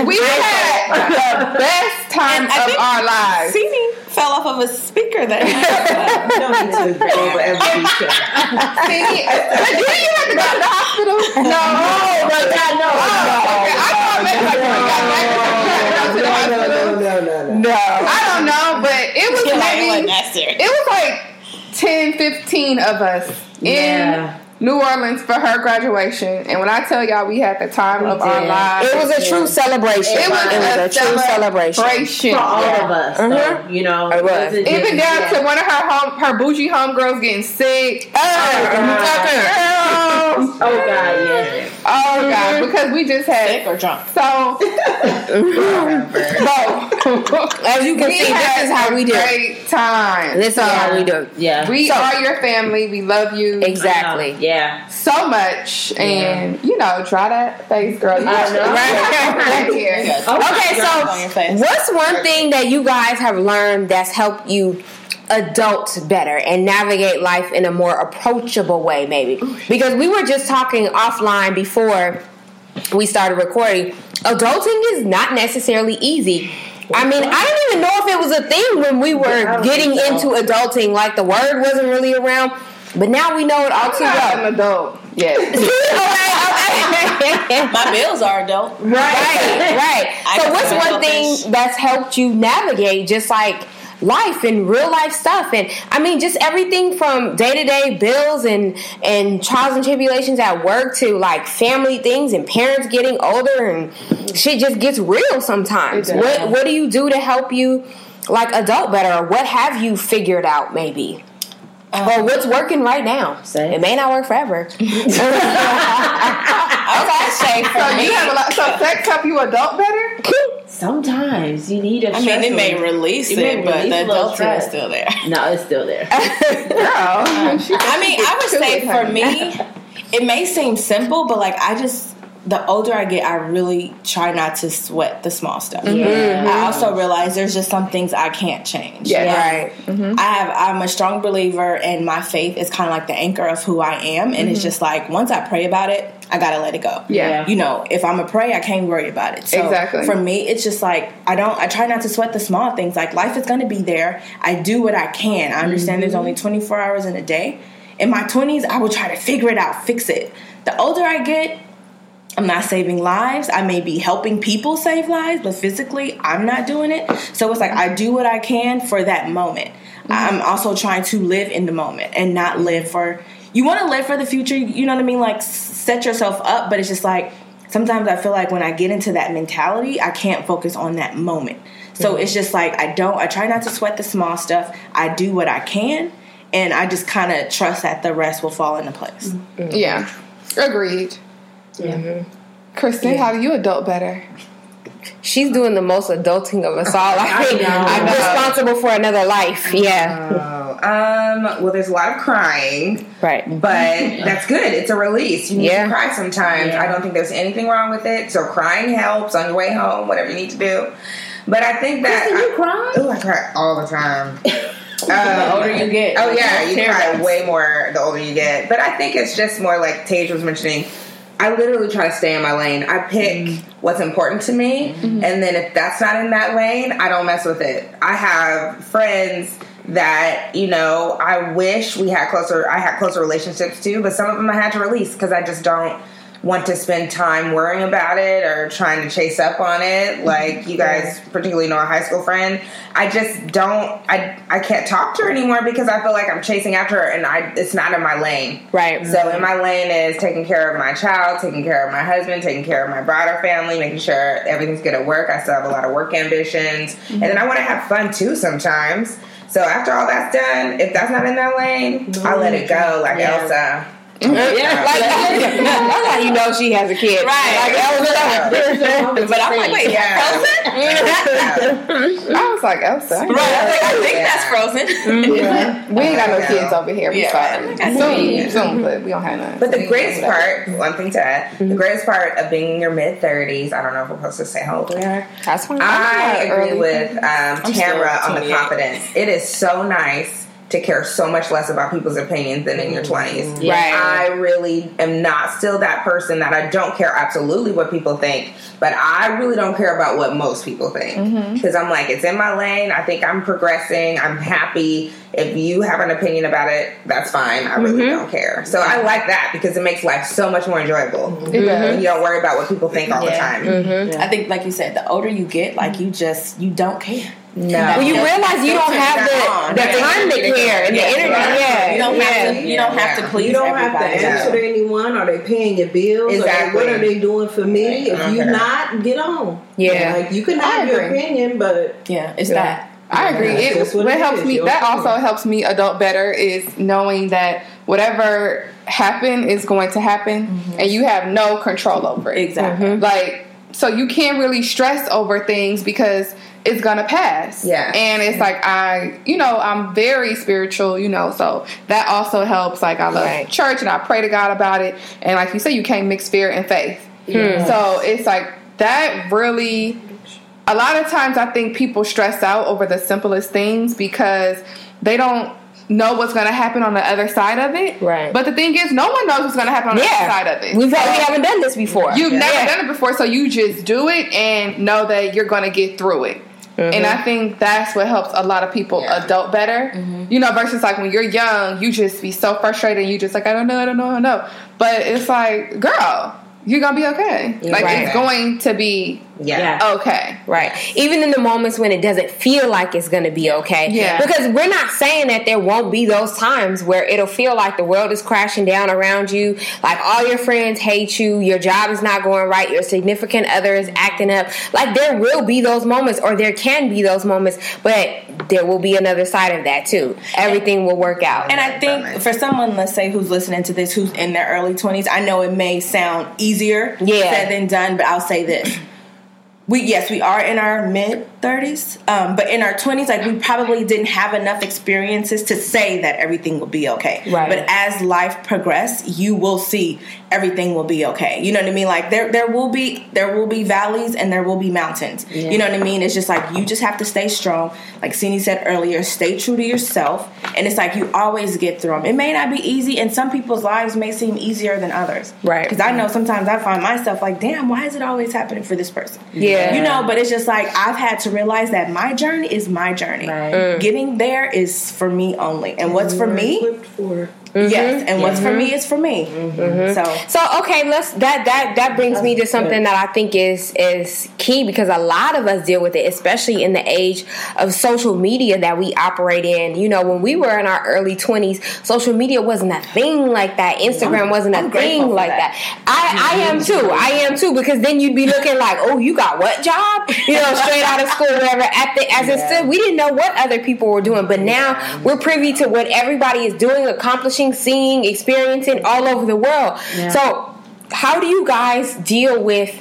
We had the best time And I of think- our lives. Sini fell off of a speaker that you don't need to go over every detail. See, but did you have to go to the hospital? No. Oh my God, no. Oh, okay. I thought maybe like when we got back, to the No, hospital. no, no, no, no. No. I don't know, but it was like, maybe, it was like 10, 15 of us in Yeah. New Orleans for her graduation. And when I tell y'all we had the time of our lives, It was a true celebration. it was, a, a, true celebration. celebration. For all of us, though, Mhm. you know, It was. wasn't Even down yeah. to one of her home, her bougie homegirls getting sick. Oh, Girls. Oh God, yeah. Oh God, because we just Sick had or drunk. so. Both. As you can We see, this is how we do. Great time. This is how we do. Yeah. We So- are your family. We love you Exactly. Uh, yeah. so much, and you know, try that face, girl. You I know. right here. Okay, on your so face. what's one thing that you guys have learned that's helped you adult better and navigate life in a more approachable way, maybe? Because we were just talking offline before we started recording. Adulting is not necessarily easy. I mean, I didn't even know if it was a thing when we were getting into adulting. Like the word wasn't really around, but now we know it all I'm too not well. an adult yet. okay, okay. My bills are adult. Right, right. I So, what's smell one fish. thing that's helped you navigate just like life and real life stuff? And I mean, just everything from day to day bills and and trials and tribulations at work to like family things and parents getting older and shit just gets real sometimes. What What do you do to help you like adult better? Or what have you figured out maybe? Um, or what's working right now? Same. It may not work forever. I would say for So me, you have a lot. So sex help you adult better? Sometimes you need a. I mean, it may release It it, may but release the a little is still there. No, it's still there. Girl. I mean, I would say for me, it may seem simple, but like I just the older I get, I really try not to sweat the small stuff. I mm-hmm. also realize there's just some things I can't change. Yeah. right. Mm-hmm. I have I'm a strong believer and my faith is kind of like the anchor of who I am and it's mm-hmm. just like once I pray about it I got to let it go. Yeah. You know, if I'm a pray I can't worry about it. So Exactly. For me it's just like I don't I try not to sweat the small things. Like life is going to be there. I do what I can. I understand there's only 24 hours in a day. In my 20s I will try to figure it out, fix it. The older I get I'm not saving lives. I may be helping people save lives, but physically, I'm not doing it. So it's like I do what I can for that moment. Mm-hmm. I'm also trying to live in the moment and not live for. You want to live for the future, you know what I mean? Like set yourself up, but it's just like sometimes I feel like when I get into that mentality, I can't focus on that moment. So mm-hmm. it's just like I don't. I try not to sweat the small stuff. I do what I can, and I just kind of trust that the rest will fall into place. Yeah. Agreed. Kristen, how do you adult better? She's doing the most adulting of us all. I think know. I'm responsible for another life. Yeah, um, well, there's a lot of crying, right. but that's good. It's a release. You need Yeah. to cry sometimes. Yeah. I don't think there's anything wrong with it. So crying helps on your way home, whatever you need to do. But I think that Kristen, you cry? Oh, I cry all the time. The Um, older you get, Oh yeah, you cry way more the older you get. But I think it's just more like Tage was mentioning. I literally try to stay in my lane. I pick mm-hmm. what's important to me, mm-hmm. and then if that's not in that lane, I don't mess with it. I have friends that you know I wish we had closer. I had closer relationships too, but some of them I had to release because I just don't want to spend time worrying about it or trying to chase up on it. Mm-hmm. Like you guys particularly know a high school friend. I just don't I I can't talk to her anymore because I feel like I'm chasing after her and I it's not in my lane. Right. So mm-hmm. in my lane is taking care of my child, taking care of my husband, taking care of my broader family, making sure everything's good at work. I still have a lot of work ambitions. Mm-hmm. And then I want to have fun too sometimes. So after all that's done, if that's not in that lane, I let it go like Elsa. Yeah, like, that's how you know she has a kid, Right. Like Elsa. But I'm like, wait, Yeah. Frozen? I was like, Elsa. Right. I think, I think Yeah. that's Frozen. Yeah. We ain't got no Yeah. kids over here. We Yeah. fine. Soon, soon, but we don't have none. But the So, greatest part, one thing to add, the greatest part of being in your mid 30s, I don't know if we're supposed to say how old we are. That's fine. I I'm agree early with um, Tamara on the confidence. It is so nice to care so much less about people's opinions than in your mm. 20s. Right. I really am not still that person that I don't care absolutely what people think, but I really don't care about what most people think. Mm-hmm. Because I'm like, it's in my lane. I think I'm progressing. I'm happy. If you have an opinion about it, that's fine. I really mm-hmm. don't care. So I like that because it makes life so much more enjoyable. Mm-hmm. It does. You don't worry about what people think all the Yeah. time. Mm-hmm. I think, like you said, the older you get, like you just you don't care. No. Well, you realize you don't have the, the time to care and the energy. Yeah, You don't yeah. have to. You don't have to please You don't have to everybody. answer to anyone. Are they paying your bills? Or Exactly. what are they doing for me? If you Okay. not, get on. Yeah. Like you can have your opinion, but Yeah, it's Yeah. that. I agree. Yeah, It, what what it helps is, me. That also helps me adult better is knowing that whatever happened is going to happen, mm-hmm. and you have no control over it. Exactly. Like so, you can't really stress over things because it's gonna pass. Yeah. and it's like I, you know, I'm very spiritual. You know, so that also helps. Like I love Right. church, and I pray to God about it. And like you say, you can't mix fear and faith. Hmm. Hmm. So it's like that really a lot of times I think people stress out over the simplest things because they don't know what's going to happen on the other side of it. Right. But the thing is, no one knows what's going to happen on the other side of it. We've So we haven't done this before. You've never Yeah. done it before, so you just do it and know that you're going to get through it. And uh-huh. I think that's what helps a lot of people Yeah. adult better. Mm-hmm. You know, versus like when you're young, you just be so frustrated and you just like, I don't know, I don't know, I don't know. But it's like, girl, you're going to be okay. Like, Right. it's going to be Yeah. okay. Right. Even in the moments when it doesn't feel like it's going to be okay. Yeah. Because we're not saying that there won't be those times where it'll feel like the world is crashing down around you, like all your friends hate you, your job is not going right, your significant other is acting up. Like there will be those moments or there can be those moments, but there will be another side of that too. Everything will work out. And I think for someone, let's say, who's listening to this, who's in their early 20s, I know it may sound easier Yeah. said than done, but I'll say this. We yes, we are in our mid thirties, um, but in our twenties, like we probably didn't have enough experiences to say that everything will be okay. Right. But as life progresses, you will see everything will be okay. You know what I mean? Like there, there will be there will be valleys and there will be mountains. You know what I mean? It's just like you just have to stay strong. Like Cindy said earlier, stay true to yourself, and it's like you always get through them. It may not be easy, and some people's lives may seem easier than others. Right. Because I know sometimes I find myself like, damn, why is it always happening for this person? Yeah. You know, but it's just like I've had to realize that my journey is my journey. Mm. Getting there is for me only. And what's for me, equipped for yes. And what's for me mm-hmm. is for me. Mm-hmm. So So okay, let's that that that brings me to something that I think is is key because a lot of us deal with it, especially in the age of social media that we operate in. You know, when we were in our early twenties, social media wasn't a thing like that. Instagram wasn't a I'm thing like that. that. I I am too. I am too because then you'd be looking like, oh, you got what job? You know, straight out of school, whatever. At the as it stood, we didn't know what other people were doing, but now we're privy to what everybody is doing, accomplishing, seeing, experiencing all over the world. So, how do you guys deal with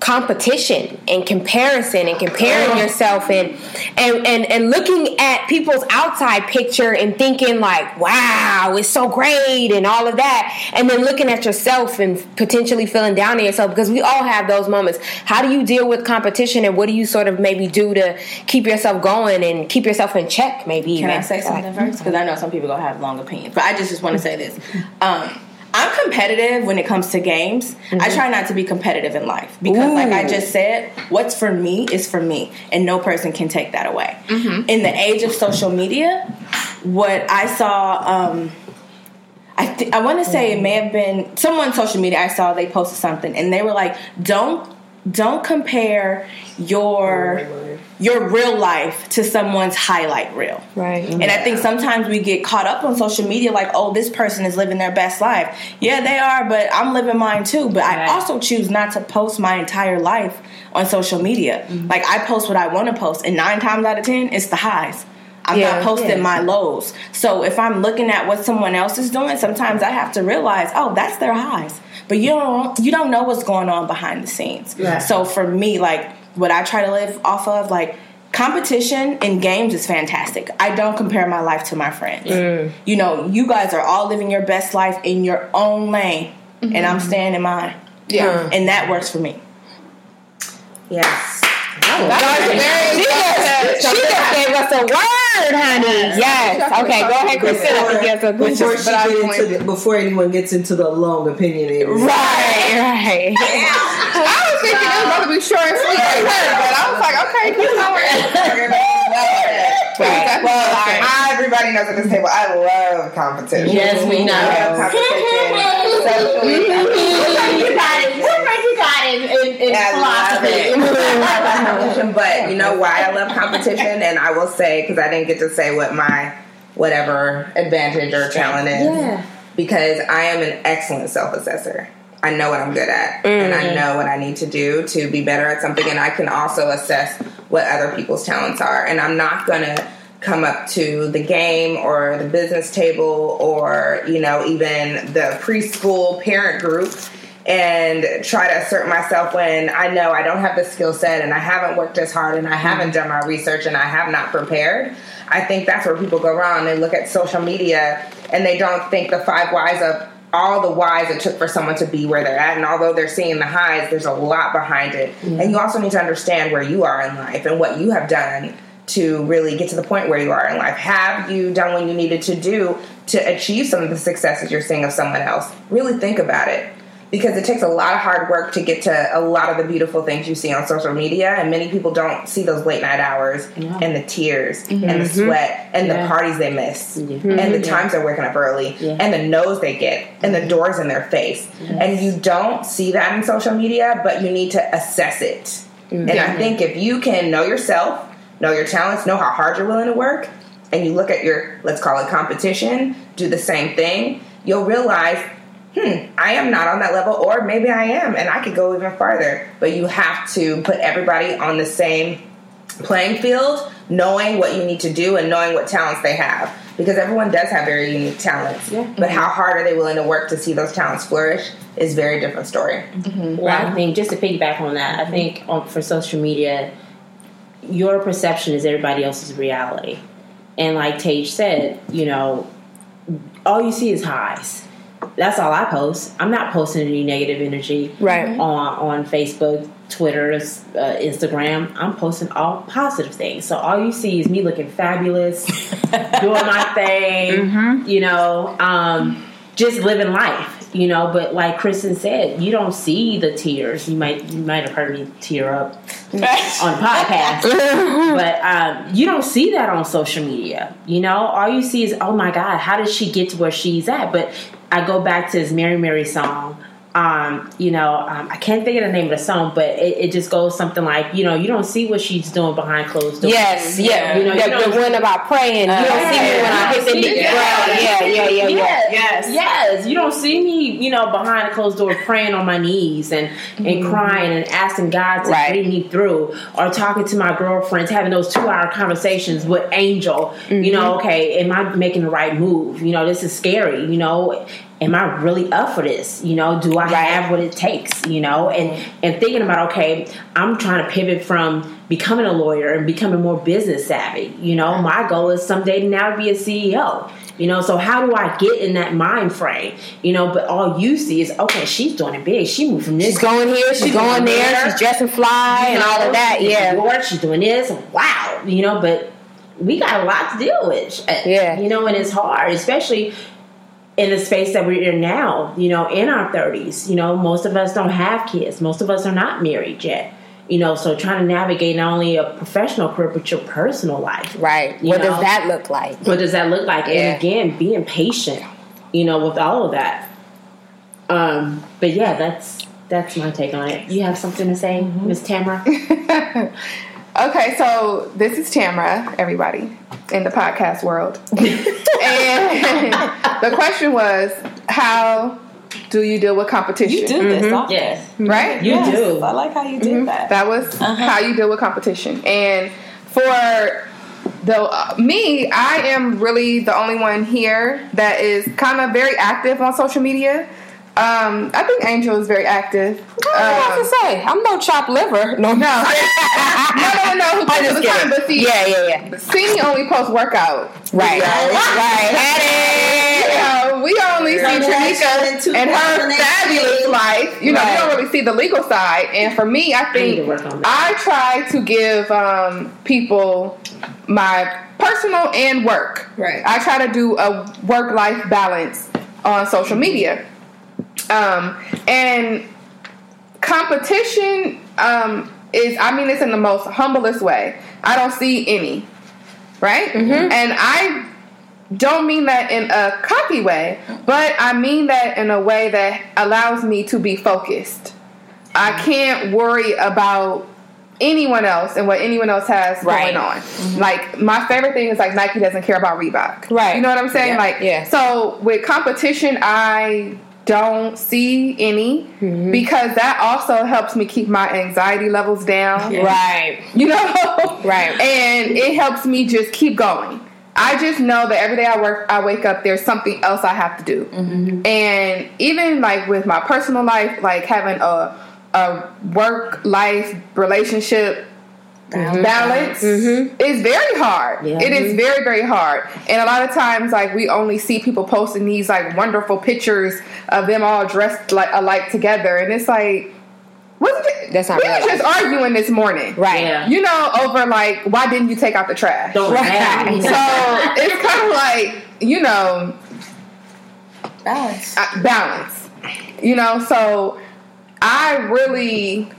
competition and comparison and comparing yourself and, and and and looking at people's outside picture and thinking like wow it's so great and all of that and then looking at yourself and potentially feeling down on yourself because we all have those moments how do you deal with competition and what do you sort of maybe do to keep yourself going and keep yourself in check maybe Can even I say something first? Because I know some people gonna have long opinions, but I just just want to say this. Um, I'm competitive when it comes to games. I try not to be competitive in life because, like I just said, what's for me is for me, and no person can take that away. In the age of social media, what I saw. Um, I th- I want to say it may have been someone on social media I saw they posted something and they were like, "Don't don't compare your your real life to someone's highlight reel." Right. And I think sometimes we get caught up on social media like, "Oh, this person is living their best life." Yeah, they are, but I'm living mine too. But I also choose not to post my entire life on social media. Mm-hmm. Like I post what I want to post, and nine times out of ten, it's the highs. I'm Yeah. not posting my lows. So if I'm looking at what someone else is doing, sometimes I have to realize, oh, that's their highs. But you don't you don't know what's going on behind the scenes. Right. So for me, like what I try to live off of, like competition in games is fantastic. I don't compare my life to my friends. Mm. You know, you guys are all living your best life in your own lane, and I'm mm-hmm. staying in mine. Yeah. And that works for me. Yes. She just, she just gave us a word, honey. Yes. Okay, go ahead, Christina. Give us Before, she get into the, before anyone gets into the long opinionated, Right, right. I was thinking it was about to be short and sweet like her, but I was like, okay, keep going. Right. Well, I, everybody knows at this table, I love competition. Yes, we know. I love competition. Socially, you got it. What made you got it in, in I love it. philosophy? Competition, but you know why I love competition? And I will say, because I didn't get to say what my whatever advantage or talent is. Yeah. Because I am an excellent self assessor. I know what I'm good at, and I mm-hmm. know what I need to do to be better at something, and I can also assess what other people's talents are. And I'm not gonna come up to the game or the business table or you know even the preschool parent group and try to assert myself when I know I don't have the skill set and I haven't worked as hard and I mm-hmm. haven't done my research and I have not prepared. I think that's where people go wrong. They look at social media and they don't think the five whys of all the whys it took for someone to be where they're at. And although they're seeing the highs, there's a lot behind it. Mm-hmm. And you also need to understand where you are in life and what you have done to really get to the point where you are in life. Have you done what you needed to do to achieve some of the successes you're seeing of someone else? Really think about it. Because it takes a lot of hard work to get to a lot of the beautiful things you see on social media, and many people don't see those late night hours and the tears mm-hmm. and the mm-hmm. sweat and the parties they miss mm-hmm. and the times they're waking up early Yeah. and the no's they get and the doors in their face. And you don't see that in social media, but you need to assess it. And I think if you can know yourself, know your talents, know how hard you're willing to work, and you look at your, let's call it competition, do the same thing, you'll realize, hmm, I am not on that level, or maybe I am, and I could go even farther. But you have to put everybody on the same playing field, knowing what you need to do and knowing what talents they have. Because everyone does have very unique talents. Yeah. But how hard are they willing to work to see those talents flourish is a very different story. Well, I think just to piggyback on that, I think on, for social media, your perception is everybody else's reality. And like Tage said, you know, all you see is highs. That's all I post. I'm not posting any negative energy Right. on on Facebook, Twitter, uh, Instagram. I'm posting all positive things. So all you see is me looking fabulous, doing my thing, you know, um, just living life. You know, but like Kristen said, you don't see the tears. You might you might have heard me tear up on podcast, but um, you don't see that on social media. You know, all you see is, oh my God, how did she get to where she's at? But I go back to his Mary Mary song. Um, you know, um, I can't think of the name of the song, but it, it just goes something like, you know, you don't see what she's doing behind closed doors. Yes, yeah. You know, you the, don't- the one about praying. You don't see me when I hit the Yeah. ground. Yeah, yeah, yeah, yeah. Yes. Yes, you don't see me, you know, behind a closed door praying on my knees and, and crying and asking God to Right. bring me through or talking to my girlfriends, having those two hour conversations with Angel. You know, okay, am I making the right move? You know, this is scary. You know, am I really up for this? You know, do I have what it takes? You know, and and thinking about okay, I'm trying to pivot from becoming a lawyer and becoming more business savvy. You know, my goal is someday to now to be a CEO. You know, so how do I get in that mind frame? You know, but all you see is okay, she's doing it big. She moved from this She's going here, she's going there, she's dressing fly and all of that. She's Yeah. bored, she's doing this. Wow, you know, but we got a lot to deal with. Yeah. you know, and it's hard, especially in the space that we're in now. You know, in our thirties. You know, most of us don't have kids. Most of us are not married yet. You know, so trying to navigate not only a professional career but your personal life. Right. What know? does that look like? What does that look like? Yeah. And again, being patient. you know, with all of that. Um, but yeah, that's that's my take on it. You have something to say, Miss Tamara? Okay, so this is Tamara, everybody in the podcast world. and the question was, how do you deal with competition? You do this mm-hmm. often. Yes, Right? you Yes, do. I like how you did mm-hmm. that. That was uh-huh. how you deal with competition. And for the uh, me, I am really the only one here that is kind of very active on social media. Um, I think Angel is very active. I Um, was to say, I'm no chopped liver. No, no, no, no, no, no. Who I'm just posts the time, kidding. But see, Yeah, yeah, yeah. Sini only post workout. Right, videos. right. Had You it. know, we only see Congratulations Tanika and her fabulous life. You know, Right. we don't really see the legal side. And for me, I I think to work on that. I try to give um, people my personal and work. Right. I try to do a work life balance on social media. Um, and competition um, is, I mean, it's in the most humblest way. I don't see any. Right? And I don't mean that in a cocky way, but I mean that in a way that allows me to be focused. I can't worry about anyone else and what anyone else has Right. going on. Like my favorite thing is like Nike doesn't care about Reebok. Right. You know what I'm saying? Yeah. Like Yeah. so with competition I don't see any Mm-hmm. because that also helps me keep my anxiety levels down. Right. You know? Right. And it helps me just keep going. I just know that every day I work, I wake up, there's something else I have to do. Mm-hmm. And even like with my personal life, like having a a work life relationship balance is very hard. Yeah. It is very very hard. And a lot of times, like we only see people posting these like wonderful pictures of them all dressed like alike together, and it's like. Wasn't it, That's not we real were just arguing this morning, Right. Yeah. you know, over like why didn't you take out the trash? Don't Right. have. So it's kind of like you know Balance. uh, balance, you know. So I really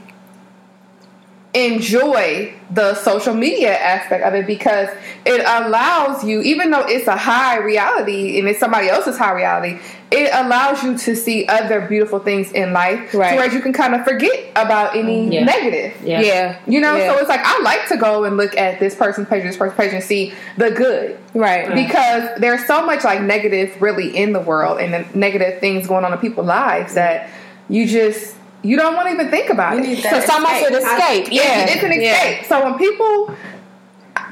enjoy the social media aspect of it because it allows you, even though it's a high reality and it's somebody else's high reality, it allows you to see other beautiful things in life, Right. to where you can kind of forget about any Yeah. negative. Yeah. Yeah. You know, Yeah. so it's like I like to go and look at this person's page, this person's page, and see the good Right. because there's so much like negative really in the world and the negative things going on in people's lives that you just you don't want to even think about You it. So it's almost escape. escape. Yeah, Yeah. it's an Yeah. escape. So when people,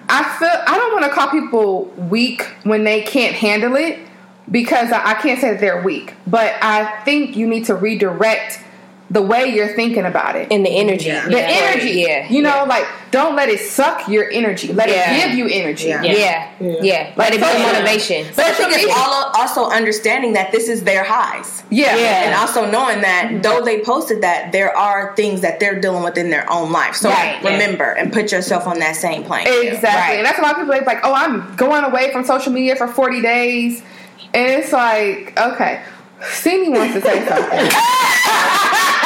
I feel I don't want to call people weak when they can't handle it because I, I can't say that they're weak, but I think you need to redirect the way you're thinking about it. And the energy. Yeah. the Yeah. energy, Yeah. you know, like don't let it suck your energy. Let Yeah. it give you energy. Yeah. Yeah. Yeah. Let it be social- motivation. But I think it's all also understanding that this is their highs. Yeah. Yeah. And also knowing that though they posted that, there are things that they're dealing with in their own life. So Right, yeah. remember and put yourself on that same plane. Exactly. Right. And that's a lot of people are like, oh, I'm going away from social media for 40 days. And it's like, okay. Cindy wants to say something.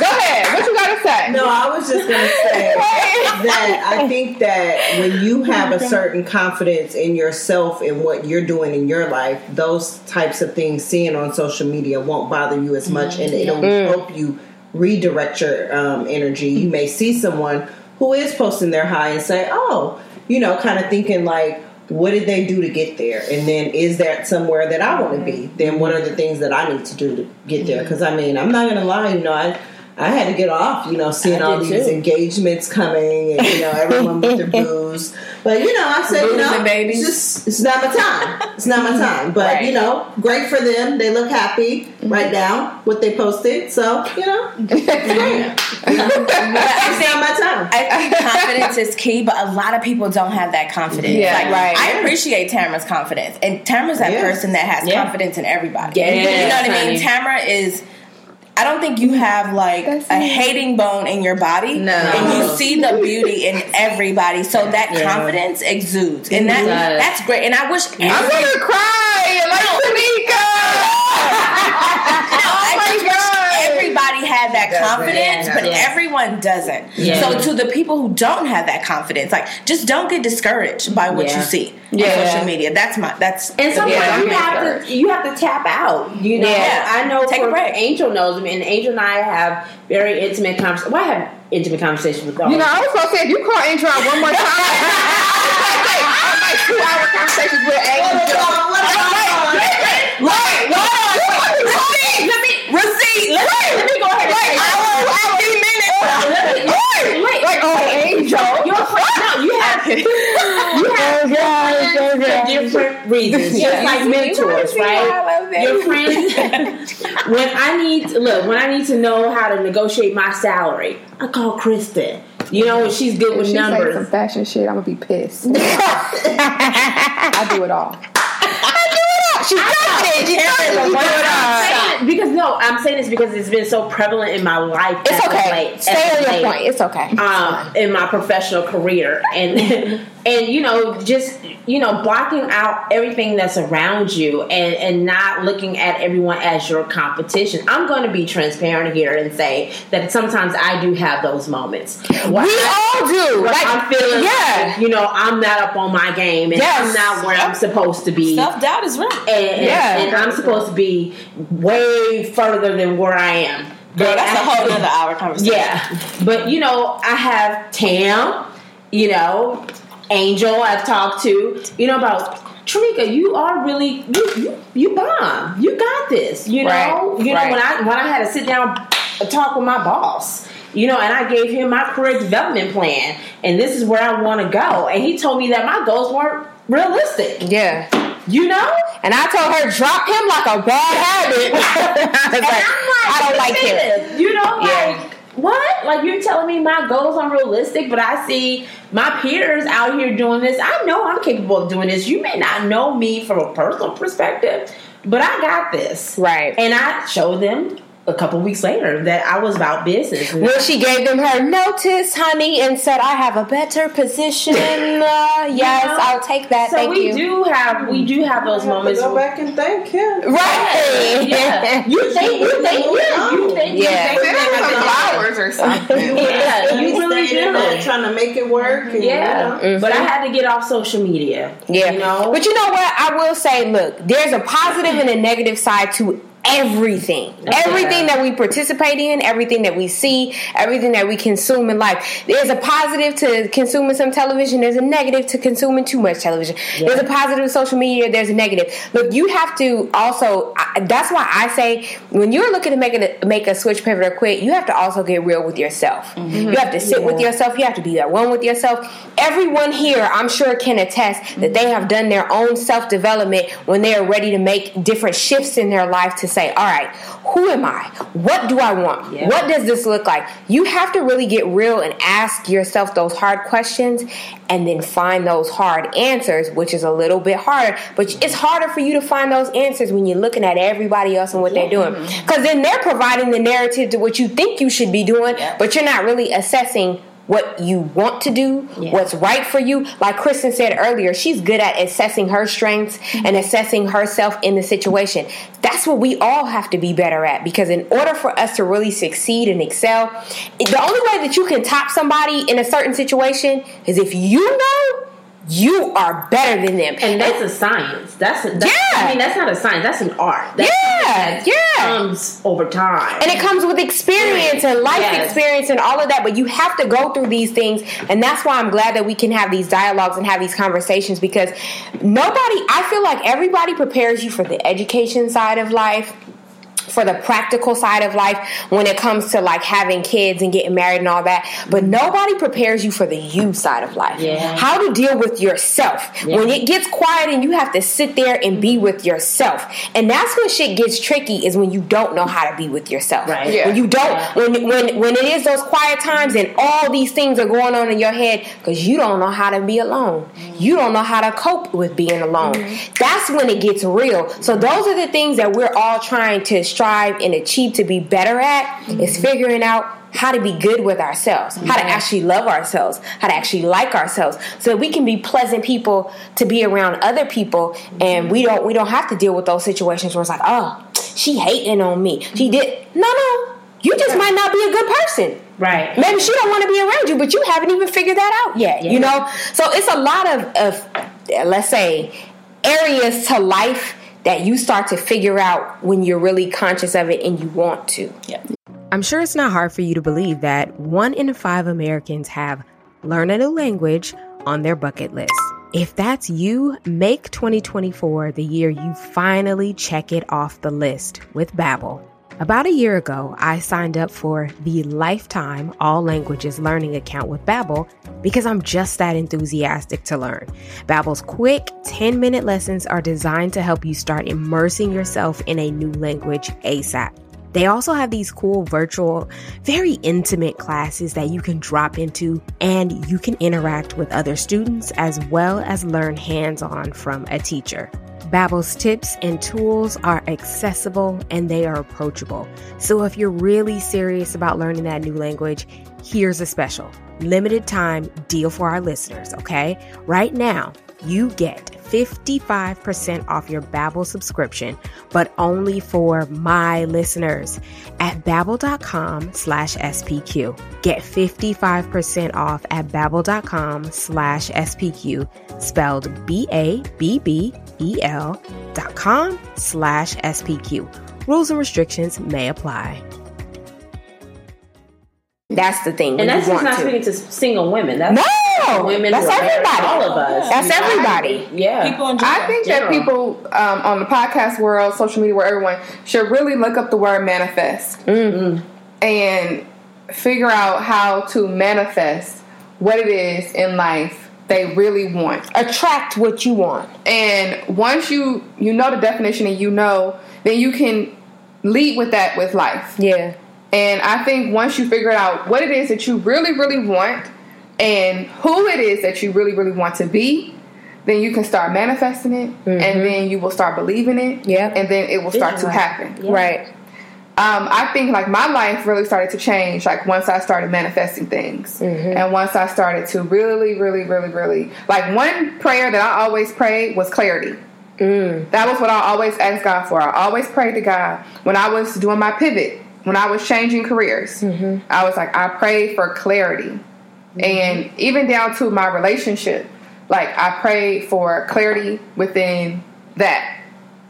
Go ahead. What you got to say? No, I was just going to say that I think that when you have a certain confidence in yourself and what you're doing in your life, those types of things seeing on social media won't bother you as much and it'll help you redirect your um, energy. You may see someone who is posting their high and say, oh, you know, kind of thinking like, what did they do to get there? And then is that somewhere that I want to be? Then what are the things that I need to do to get there? Because I mean, I'm not going to lie, you know, I. I had to get off, you know, seeing all these too. engagements coming and, you know, everyone with their booze. But, you know, I said, you know, and babies. it's just, it's not my time. It's not my time. But, Right. you know, great for them. They look happy mm-hmm. right now, what they posted. So, you know, it's great. it's not my time. I think confidence is key, but a lot of people don't have that confidence. Yeah, like, right. I appreciate Tamara's confidence, and Tamara's that Yeah. person that has Yeah. confidence in everybody. Yeah, you know what I mean? Tamara is. I don't think you have like a hating bone in your body, No. and you see the beauty in everybody. So that Yeah. confidence exudes, and that does. that's great. And I wish I'm gonna cry like Tanika. I Oh my just wish God. everybody had had that Doesn't, confidence, yeah. but Yeah. everyone doesn't. Yeah. So to the people who don't have that confidence, like just don't get discouraged by what Yeah. you see Yeah. on social media. That's my that's And the sometimes point you have to you have to tap out. You know, Yeah. I know Take a for break. Angel knows me, and Angel and I have very intimate conversations. Well, I have intimate conversations with all You know, of I was gonna say if you call Angel out one more time, two hour conversations with Angel. Right, right, receipt, let me receipt. Let me go ahead and Like say hour, hour, minutes. Wait, wait. Like oh, Angel. Your friend, no, you have you have Oh, friends for different reasons, just Yeah. like mentors, right? Your friends. when I need look, when I need to know how to negotiate my salary, I call Kristen. You know, she's good with She say some numbers. fashion shit. I'm gonna be pissed. I do it all. She does it. She does it. Because no, I'm saying this because it's been so prevalent in my life. It's okay. late- Stay on your late. point. It's okay. um, in my professional career and and you know just you know blocking out everything that's around you and and not looking at everyone as your competition i'm going to be transparent here and say that sometimes i do have those moments Where we I- all do. where Like, I'm feeling yeah. like, you know, I'm not up on my game and Yes. I'm not where I'm supposed to be. Self doubt is real. and, and- Yeah. and I'm supposed to be way further than where I am. Girl, But that's a I- whole other hour conversation. yeah, but you know, I have Tam, you know, Angel. I've talked to, you know, about Trika. You are really you you you bomb. You got this. You know, Right, you know right. when I when I had to sit down talk with my boss. You know, and I gave him my career development plan, and this is where I want to go. And he told me that my goals weren't realistic. yeah. You know, And I told her, drop him like a bad habit. I was like, I don't like him. You know, Yeah. What? Like you're telling me my goals are unrealistic, but I see my peers out here doing this. I know I'm capable of doing this. You may not know me from a personal perspective, but I got this. Right. And I show them a couple weeks later that I was about business. When she gave them her notice, honey, and said, I have a better position. Uh, yes, know? I'll take that. so Thank we you. do have we do have those I have to moments. go back and thank him. Right. Yeah, you think you think yeah, you think Yeah. you think that- flowers or something. Yeah, you He's really staying do. there trying to make it work. And, Yeah, you know. but I had to get off social media. Yeah. you know. But you know what? I will say, look, there's a positive and a negative side to everything. Everything that we participate in, everything that we see, everything that we consume in life. There's a positive to consuming some television, there's a negative to consuming too much television. There's a positive to social media, there's a negative. Look, you have to also I- that's why I say when you're looking to make a make a switch pivot or quit, you have to also get real with yourself. You have to sit with yourself, you have to be at one with yourself. Everyone here, I'm sure can attest that they have done their own self-development when they are ready to make different shifts in their life to say, all right, who am I? What do I want? Yeah. What does this look like? You have to really get real and ask yourself those hard questions and then find those hard answers, which is a little bit harder. But it's harder for you to find those answers when you're looking at everybody else and what they're doing. Mm-hmm. Because then they're providing the narrative to what you think you should be doing, but you're not really assessing what you want to do, what's right for you. Like Kristen said earlier, she's good at assessing her strengths and mm-hmm. assessing herself in the situation. That's what we all have to be better at because in order for us to really succeed and excel, the only way that you can top somebody in a certain situation is if you know you are better than them. And that's a science. That's, a, that's Yeah. I mean, that's not a science. That's an art. That's Yeah, yeah. Comes over time. And it comes with experience and life Yes. experience and all of that, but you have to go through these things. And that's why I'm glad that we can have these dialogues and have these conversations because nobody, I feel like everybody prepares you for the education side of life. For the practical side of life, when it comes to like having kids and getting married and all that, but nobody prepares you for the you side of life. Yeah. How to deal with yourself. When it gets quiet and you have to sit there and be with yourself. And that's when shit gets tricky is when you don't know how to be with yourself. Right. When you don't when when when it is those quiet times and all these things are going on in your head because you don't know how to be alone. Mm-hmm. You don't know how to cope with being alone. Mm-hmm. That's when it gets real. So those are the things that we're all trying to strive and achieve to be better at is mm-hmm. figuring out how to be good with ourselves, how to actually love ourselves, how to actually like ourselves, so that we can be pleasant people to be around other people, and mm-hmm. we don't we don't have to deal with those situations where it's like, oh, she hating on me. She did no no. you just might not be a good person. Right. Maybe she don't want to be around you, but you haven't even figured that out yet. You know, so it's a lot of, of let's say areas to life that you start to figure out when you're really conscious of it and you want to. Yeah. I'm sure it's not hard for you to believe that one in five Americans have learn a new language on their bucket list. If that's you, make 2024 the year you finally check it off the list with Babbel. About a year ago, I signed up for the lifetime all languages learning account with Babbel because I'm just that enthusiastic to learn. Babbel's quick 10-minute lessons are designed to help you start immersing yourself in a new language ASAP. They also have these cool virtual, very intimate classes that you can drop into and you can interact with other students as well as learn hands-on from a teacher. Babbel's tips and tools are accessible and they are approachable. So if you're really serious about learning that new language, here's a special limited time deal for our listeners, okay? Right now, you get 55% off your Babbel subscription, but only for my listeners at babbel.com slash SPQ. Get 55% off at babbel.com slash SPQ, spelled B-A-B-B-E-L dot com slash SPQ. Rules and restrictions may apply. That's the thing. And that's just not to. speaking to single women. That's No, women. that's who are married, everybody. All of us. That's everybody. Yeah. People in I think that people um, on the podcast world, social media, where everyone should really look up the word manifest and figure out how to manifest what it is in life they really want. Attract what you want. And once you you know the definition and you know, then you can lead with that with life. Yeah. And I think once you figure out what it is that you really, really want and who it is that you really, really want to be, then you can start manifesting it and mm-hmm. then you will start believing it. Yeah. And then it will start to Visualize. happen. Right. Um, I think like my life really started to change like once I started manifesting things. Mm-hmm. And once I started to really, really, really, really like one prayer that I always prayed was clarity. Mm. That was what I always asked God for. I always prayed to God when I was doing my pivot, when I was changing careers. Mm-hmm. I was like, I prayed for clarity. Mm-hmm. And even down to my relationship, like I prayed for clarity within that,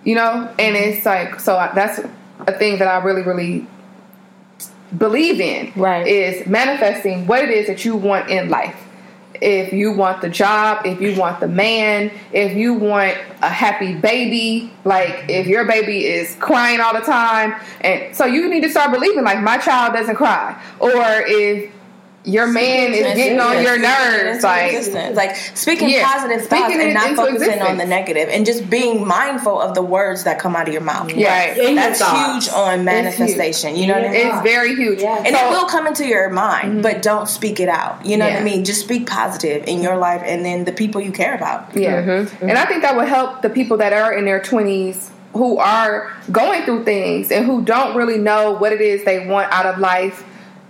you know? And it's like, so I- that's a thing that I really, really believe in Right. is manifesting what it is that you want in life. If you want the job, if you want the man, if you want a happy baby, like if your baby is crying all the time, and so you need to start believing like my child doesn't cry, or if your man is getting on your nerves, like existence. like speaking Yeah. positive Speaking thoughts and not into focusing on the negative and just being mindful of the words that come out of your mouth. Right. In That's huge on manifestation. You know what I mean? it's very huge. Yeah. and So- it will come into your mind, mm-hmm. but don't speak it out. You know what I mean? Just speak positive in your life and then the people you care about. Yeah. Mm-hmm. Mm-hmm. And I think that would help the people that are in their 20s who are going through things and who don't really know what it is they want out of life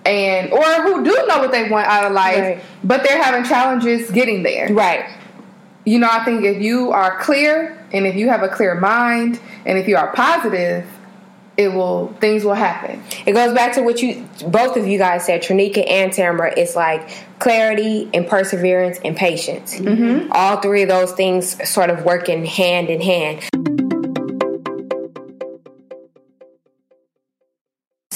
and or who do know what they want out of life Right. but they're having challenges getting there. Right. You know, I think if you are clear and if you have a clear mind and if you are positive, it will things will happen. It goes back to what you both of you guys said, Tranika and Tamara. It's like clarity and perseverance and patience. Mm-hmm. All three of those things sort of working hand in hand.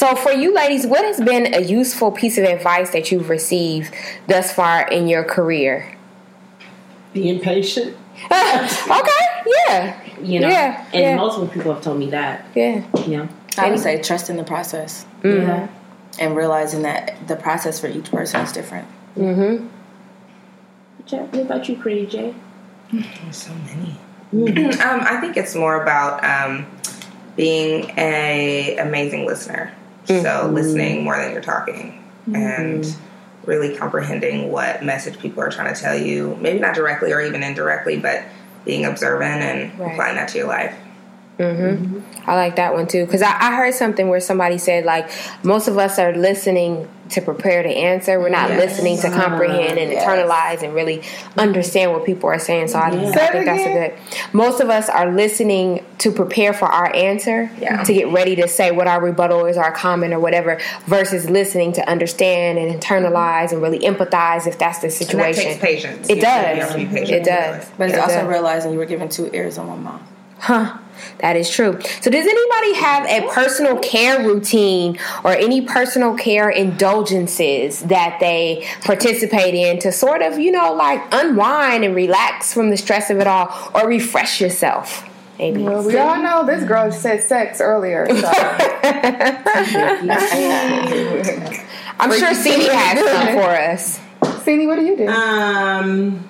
So, for you ladies, what has been a useful piece of advice that you've received thus far in your career? Being patient. okay, yeah, You know. Yeah, And yeah. multiple people have told me that. yeah, You know. I would say trust in the process Yeah. and realizing that the process for each person is different. Jay, what about you, Pretty Jay? So many. Um, I think it's more about um, being a amazing listener. Mm-hmm. So listening more than you're talking, and mm-hmm. really comprehending what message people are trying to tell you. Maybe not directly or even indirectly, but being observant and Right. applying that to your life. Mm-hmm. I like that one too because I, I heard something where somebody said like most of us are listening to prepare to answer. We're not listening to comprehend and internalize and really understand what people are saying. So I, I Say it think that's a good. Most of us are listening to prepare for our answer Yeah. to get ready to say what our rebuttal is, our comment or whatever, versus listening to understand and internalize and really empathize if that's the And that situation. takes patience. It You does. to patient It does. But it's It also does. realizing you were given two ears and one mouth. Huh. That is true. So, does anybody have a personal care routine or any personal care indulgences that they participate in to sort of, you know, like unwind and relax from the stress of it all or refresh yourself? Maybe. Well, we all know this girl said sex earlier. So. I'm sure Cindy has some for us. Cindy, what do you do? Um,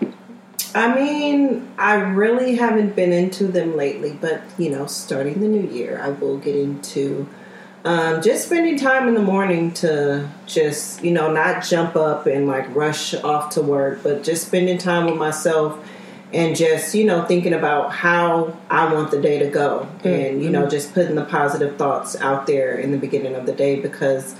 I mean, I really haven't been into them lately, but you know, starting the new year, I will get into um, just spending time in the morning to just you know not jump up and like rush off to work, but just spending time with myself and just you know thinking about how I want the day to go, and you know just putting the positive thoughts out there in the beginning of the day because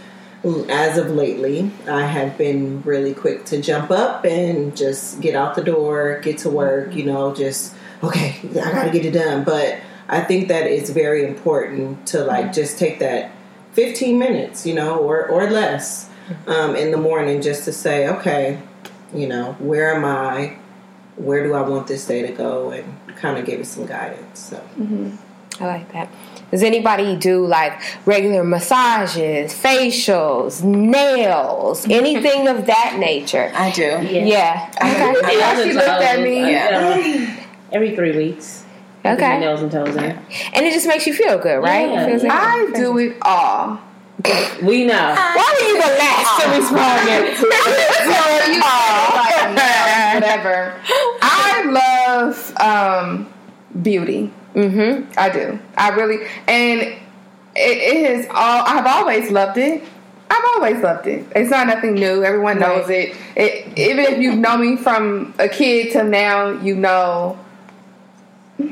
as of lately, I have been really quick to jump up and just get out the door, get to work, you know, just, okay, I gotta get it done. But I think that it's very important to like just take that 15 minutes, you know, or, or less um, in the morning just to say, okay, you know, where am I? Where do I want this day to go? And kind of give it some guidance. So. I like that. Does anybody do like regular massages, facials, nails, anything of that nature? I do. Yeah. Okay. Yeah, she looked at me. Yeah. Every three weeks. Get my Okay. nails and toes in. And it just makes you feel good, right? Yeah. It feels like- I do it all. We know. Why are you the last to respond? So you like nails, whatever. I love um, beauty. Mm-hmm. I do. I really and it, it is all. I've always loved it. I've always loved it. It's not nothing new. Everyone knows it. it. Even if you've known me from a kid to now, you know.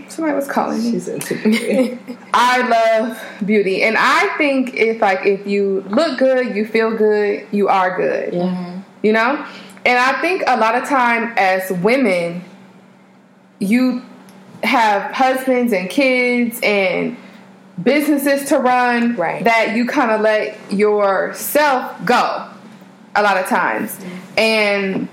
Somebody was calling me. She's into beauty. I love beauty, and I think if like if you look good, you feel good, you are good. Yeah. You know, and I think a lot of time as women, you have husbands and kids and businesses to run Right. that you kind of let yourself go a lot of times, and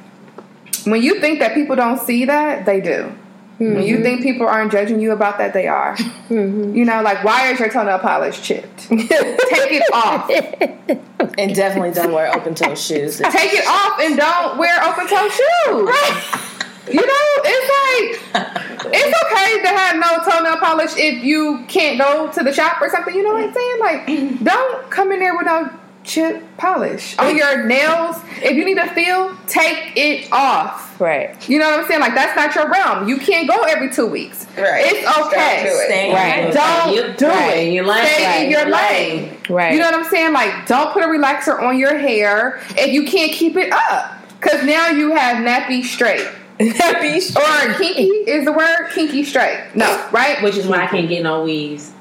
when you think that people don't see that, they do. When you mm-hmm. think people aren't judging you about that, they are. Mm-hmm. You know, like why is your toenail polish chipped? Take it off. And definitely don't wear open toe shoes. Take it off and don't wear open toe shoes. You know, it's like it's okay to have no toenail polish if you can't go to the shop or something. You know what I'm saying? Like, don't come in there with no chip polish on your nails. If you need to feel, take it off. Right. You know what I'm saying? Like that's not your realm. You can't go every two weeks. Right. It's okay. do it. Stay Right. Don't You- do right. it. You like- Stay right. in your You lane. Right. You know what I'm saying? Like, don't put a relaxer on your hair if you can't keep it up. Because now you have nappy straight. Nappy Or kinky is the word? Kinky straight. No, right? Which is why I can't get no weaves.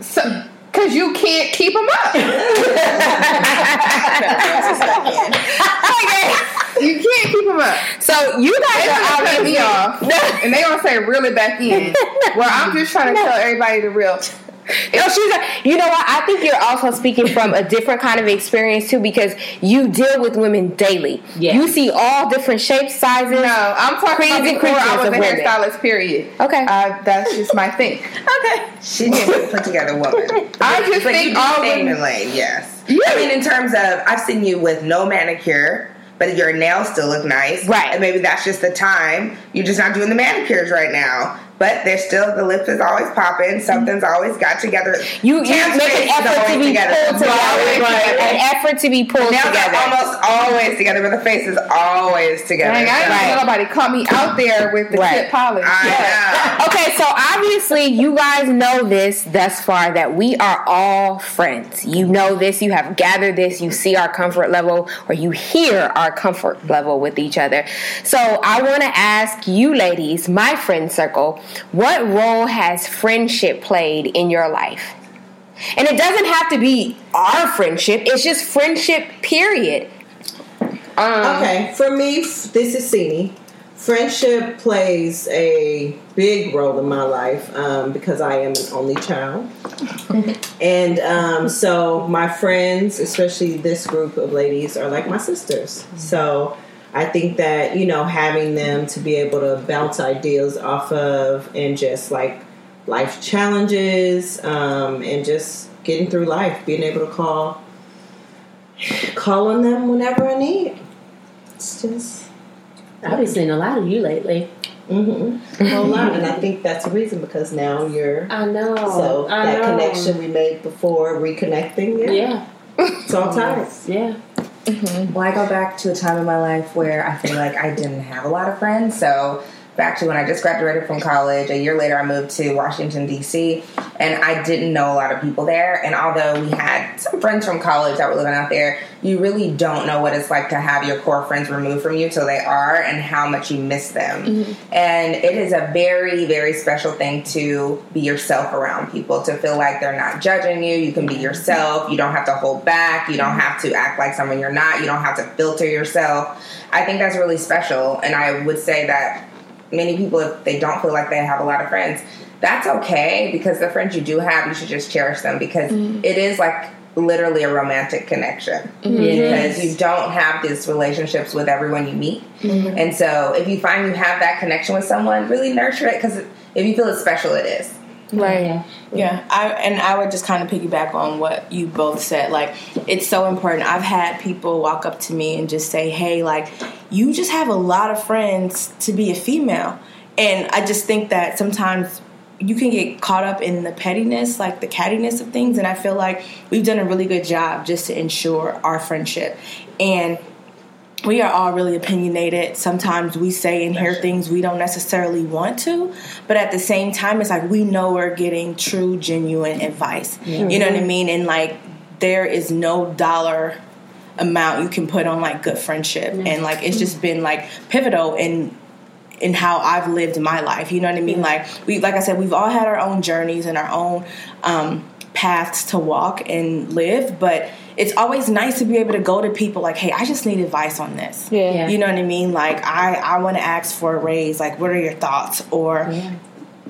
So, Because you can't keep them up. you can't keep them up. So you guys are gonna cut me off, and they gonna say reel it back in. Well, I'm just trying to tell everybody the real. No, she's. A, you know what? I think you're also speaking from a different kind of experience too, because you deal with women daily. Yeah. You see all different shapes, sizes. No, I'm talking Crazy about before I was a women. hairstylist. Period. Okay. uh, that's just my thing. Okay. She did a put together woman. I just But you think all stay in women. lane, yes. Yeah. I mean, in terms of, I've seen you with no manicure, but your nails still look nice. Right. And maybe that's just the time. You're just not doing the manicures right now. But there's still, the lips is always popping. Something's always got together. You, you make an effort to be together. pulled together. Always together. An effort to be pulled Nails together. are almost always together, but the face is always together. Dang, I ain't Right. nobody caught me out there with the Right. chip polish. I know. Okay, so obviously you guys know this thus far that we are all friends. You know this, you have gathered this, you see our comfort level, or you hear our comfort level with each other. So I want to ask you ladies, my friend circle, what role has friendship played in your life? And it doesn't have to be our friendship, it's just friendship, period. Um, Okay, for me, this is Sini. Friendship plays a big role in my life um, because I am an only child. and um, so my friends, especially this group of ladies, are like my sisters. So I think that, you know, having them to be able to bounce ideas off of and just like life challenges um, and just getting through life, being able to call call on them whenever I need. It's just I've been seeing a lot of you lately. mm-hmm. a whole lot, and I think that's the reason because now you're I know. so I that know. connection we made before reconnecting. Yeah, Yeah. it's all tied. Yeah. Well, I go back to a time in my life where I feel like I didn't have a lot of friends. So, back to when I just graduated from college, a year later, I moved to Washington, D.C., and I didn't know a lot of people there. And although we had some friends from college that were living out there, you really don't know what it's like to have your core friends removed from you till they are and how much you miss them. Mm-hmm. And it is a very, very special thing to be yourself around people, to feel like they're not judging you. You can be yourself. You don't have to hold back. You don't have to act like someone you're not. You don't have to filter yourself. I think that's really special. And I would say that many people, if they don't feel like they have a lot of friends, that's okay because the friends you do have, you should just cherish them because mm-hmm. it is like literally a romantic connection. Mm-hmm. Because you don't have these relationships with everyone you meet. Mm-hmm. And so if you find you have that connection with someone, really nurture it because if you feel it's special, it is. Right. Yeah. Yeah, I and I would just kind of piggyback on what you both said. Like, it's so important. I've had people walk up to me and just say, "Hey, like, you just have a lot of friends to be a female," and I just think that sometimes you can get caught up in the pettiness, like the cattiness of things, and I feel like we've done a really good job just to ensure our friendship and we are all really opinionated. Sometimes we say and hear things we don't necessarily want to, but at the same time, it's like we know we're getting true, genuine advice. You know what I mean? And like, there is no dollar amount you can put on like good friendship, and like it's just been like pivotal in in how I've lived my life. You know what I mean? Like we, like I said, we've all had our own journeys and our own um, paths to walk and live, but it's always nice to be able to go to people like, hey, I just need advice on this. Yeah. Yeah. You know what I mean? Like I, I want to ask for a raise. Like, what are your thoughts? Or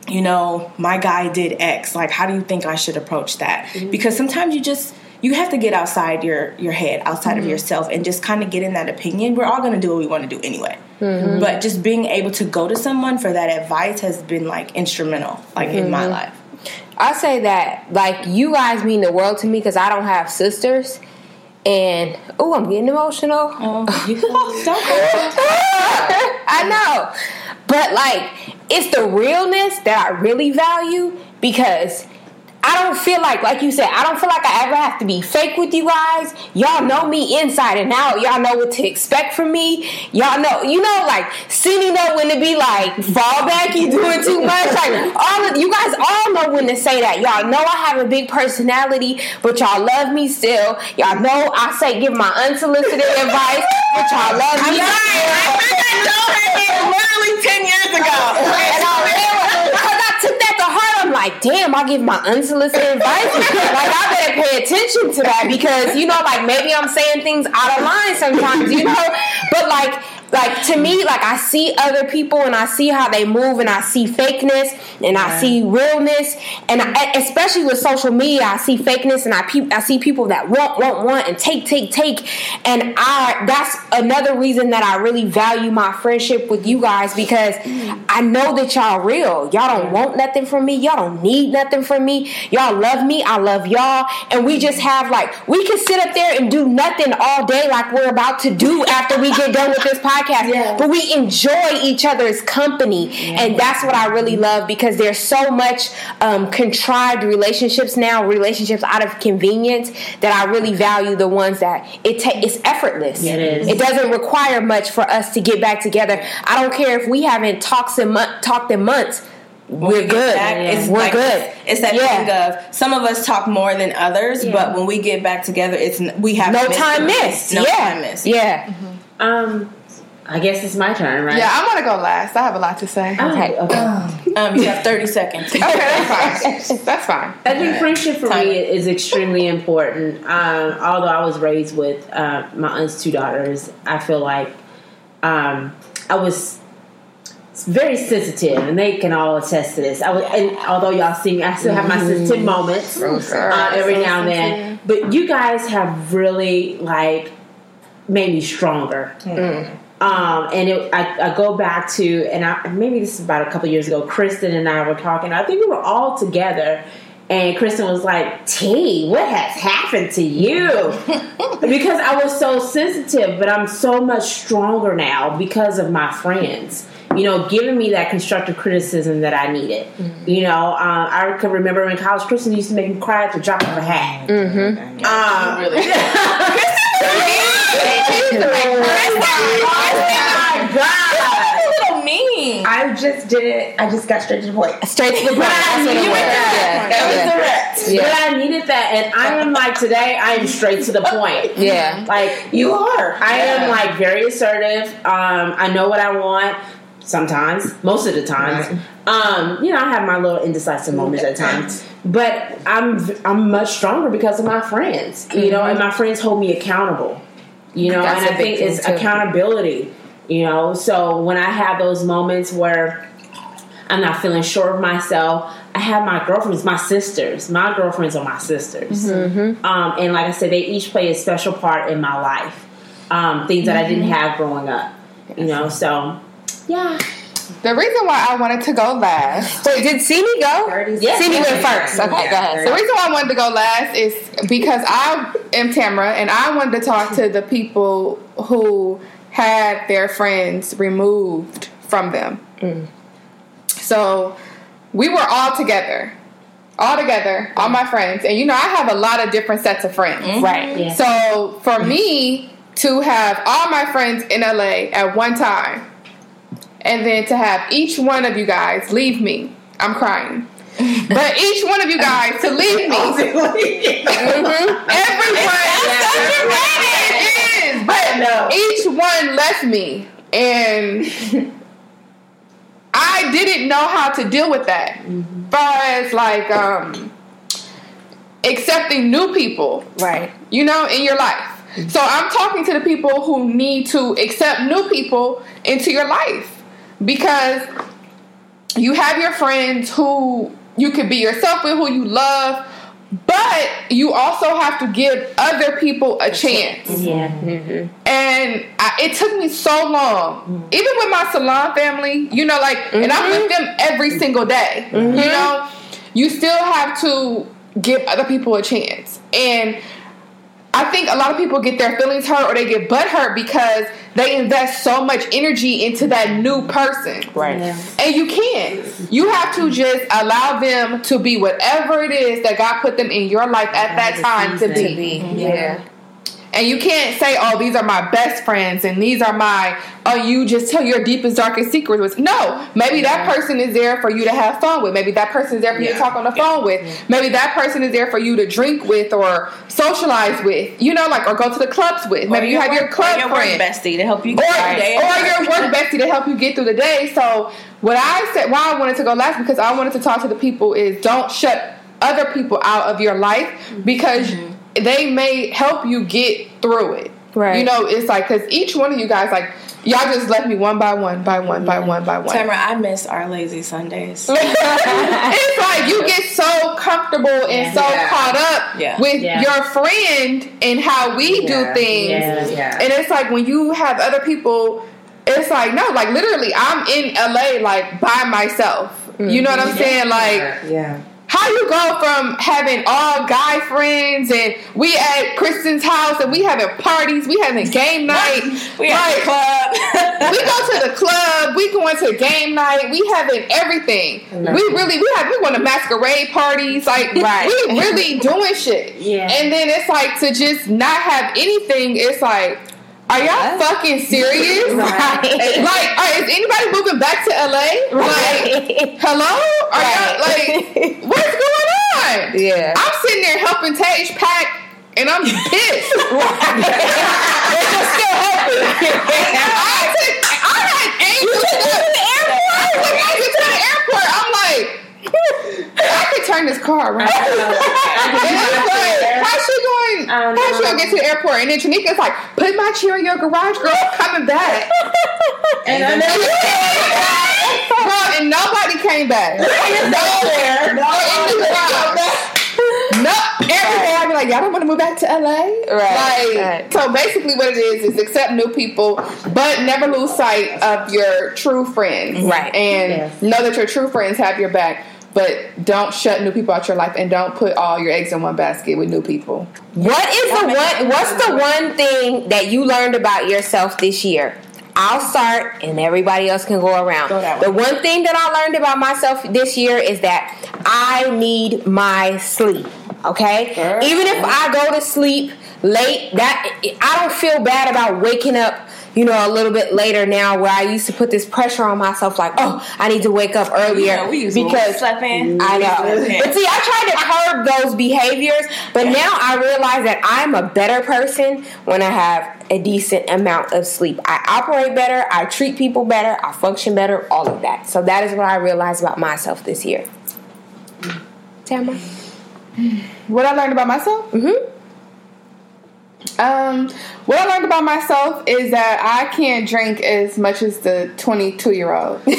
you know, my guy did X. Like, how do you think I should approach that? Mm-hmm. Because sometimes you just you have to get outside your your head, outside of mm-hmm. yourself, and just kind of get in that opinion. We're all going to do what we want to do anyway. Mm-hmm. But just being able to go to someone for that advice has been like instrumental, like in my life. I say that like you guys mean the world to me because I don't have sisters, and oh, I'm getting emotional. I know, but like it's the realness that I really value because. I don't feel like, like you said, I don't feel like I ever have to be fake with you guys. Y'all know me inside and out. Y'all know what to expect from me. Y'all know, you know, like, Cindy know when to be like, fall back, you doing too much. Like, all of, you guys all know when to say that. Y'all know I have a big personality, but y'all love me still. Y'all know I say give my unsolicited advice, but y'all love me literally ten years ago. and I realized, because I took that to heart, I'm like, damn, I give my unsolicited advice. like, I better pay attention to that because, you know, like maybe I'm saying things out of line sometimes, you know? But like, like to me, like I see other people and I see how they move and I see fakeness and I see realness and I, especially with social media, I see fakeness and I pe- I see people that want, want, want and take, take, take, and I that's another reason that I really value my friendship with you guys because I know that y'all real. Y'all don't want nothing from me. Y'all don't need nothing from me. Y'all love me. I love y'all, and we just have like we can sit up there and do nothing all day like we're about to do after we get done with this podcast. But we enjoy each other's company, and that's what I really love because there's so much um, contrived relationships now, relationships out of convenience that I really value the ones that it ta- it's effortless. It is. It doesn't require much for us to get back together. I don't care if we haven't talked in mon- talked in months. We're good. Back, it's We're like- good. It's that Yeah. thing of some of us talk more than others, but when we get back together, it's we have no missed time it. missed. No yeah. time missed. Yeah. Um, I guess it's my turn, right? Yeah, I'm gonna go last. I have a lot to say. Okay. okay. Um, you have 30 seconds. Okay, that's fine. That's fine. I think friendship for Time me is extremely important. Um, although I was raised with uh, my aunt's two daughters, I feel like um, I was very sensitive, and they can all attest to this. I was, and although y'all see me, I still have my sensitive moments uh, every now and then. But you guys have really like made me stronger. Um, and it, I, I go back to, and I, maybe this is about a couple years ago. Kristen and I were talking. I think we were all together, and Kristen was like, "T, what has happened to you?" because I was so sensitive, but I'm so much stronger now because of my friends. You know, giving me that constructive criticism that I needed. You know, uh, I can remember in college, Kristen used to make me cry at the drop of a hat. Um, oh my god! a little mean. I just didn't. I just got straight to the point. Straight to the point. But I That's what it needed that. Yeah. That was Yeah. direct. Yeah. But I needed that, and I am like today. I am straight to the point. Yeah. Like You are. I am like very assertive. Um, I know what I want. Sometimes, most of the times, um, you know, I have my little indecisive moments at times. But I'm I'm much stronger because of my friends. You know, and my friends hold me accountable. You know, That's and I think it's too. accountability. You know, so when I have those moments where I'm not feeling sure of myself. I have my girlfriends, my sisters. My girlfriends are my sisters. Mm-hmm. Um, and like I said, they each play a special part in my life. Um, things that I didn't Mm-hmm. have growing up. You know, so yeah. The reason why I wanted to go last. Wait, did Simi go? Yeah. Simi went first. Okay, go ahead. The reason why I wanted to go last is because I am Tamara, and I wanted to talk to the people who had their friends removed from them. So we were all together, all together, all my friends, and you know I have a lot of different sets of friends. Right. Yeah. So for me to have all my friends in LA at one time, and then to have each one of you guys leave me, I'm crying. But each one of you guys to leave me, everyone, mm-hmm. it. is, but each one left me, and I didn't know how to deal with that. Far as like um, accepting new people, Right. you know, in your life. So I'm talking to the people who need to accept new people into your life because you have your friends who you can be yourself with, who you love, but you also have to give other people a chance. Yeah. Mm-hmm. And I, it took me so long, mm. even with my salon family, you know, like, and I'm with mm-hmm. them every single day. You mm-hmm. know, you still have to give other people a chance. And I think a lot of people get their feelings hurt or they get butt hurt because they invest so much energy into that new person. Right. And you can't. You have to just allow them to be whatever it is that God put them in your life at that time to be. Yeah. And you can't say, "Oh, these are my best friends," and these are my. Oh, you just tell your deepest, darkest secrets. with No, maybe that person is there for you to have fun with. Maybe that person is there for you to talk on the phone with. Maybe that person is there for you to drink with or socialize with. You know, like or go to the clubs with. Maybe you have your club your work friend bestie to help you or, get through the day. or your work bestie to help you get through the day. So what I said, why I wanted to go last because I wanted to talk to the people is don't shut other people out of your life because mm-hmm. They may help you get through it. Right. You know, it's like because each one of you guys, like y'all just left me one by one, by one, by one, by one. Tamara, I miss our lazy Sundays. it's like you get so comfortable and so Yeah. caught up Yeah. with Yeah. your friend and how we do things. Yeah. Yeah. And it's like when you have other people, it's like, no, like literally, I'm in LA like by myself. You know what I'm saying? Like, yeah. How you go from having all guy friends and we at Kristen's house and we having parties, we having game night. We Like, club. we go to the club, we going to game night, we having everything. We really we have we going to masquerade parties, like Right. we really doing shit. Yeah. And then it's like to just not have anything, it's like are y'all fucking serious? Right. Like, are, is anybody moving back to LA? Like, hello? Are y'all like, what's going on? Yeah. I'm sitting there helping Tage pack and I'm pissed. it just still happened. I, took, I had angel to the airport. I took to the airport. I'm like, I could turn this car around. and I'm like, how's she going? How's she gonna get to the airport? And then Tanika's like, put my chair in your garage, girl. I'm coming back. And I Bro, and nobody came back. Nowhere. No, every day I'd be like, y'all don't want to move back to LA? Right, Like, right. so basically what it is is accept new people, but never lose sight of your true friends. Right. And Yes. know that your true friends have your back, but don't shut new people out your life and don't put all your eggs in one basket with new people. What is the one? What's the one thing that you learned about yourself this year? I'll start, and everybody else can go around. Go that the one thing that I learned about myself this year is that I need my sleep. Okay, even if I go to sleep late, that I don't feel bad about waking up. You know, a little bit later now, where I used to put this pressure on myself, like, oh, I need to wake up earlier Yeah, we used to because slept in. I know. But see, I tried to curb those behaviors, but now I realize that I'm a better person when I have a decent amount of sleep. I operate better, I treat people better, I function better, all of that. So that is what I realized about myself this year. Tamara? What I learned about myself? Mm-hmm. Um, what I learned about myself is that I can't drink as much as the 22 year old.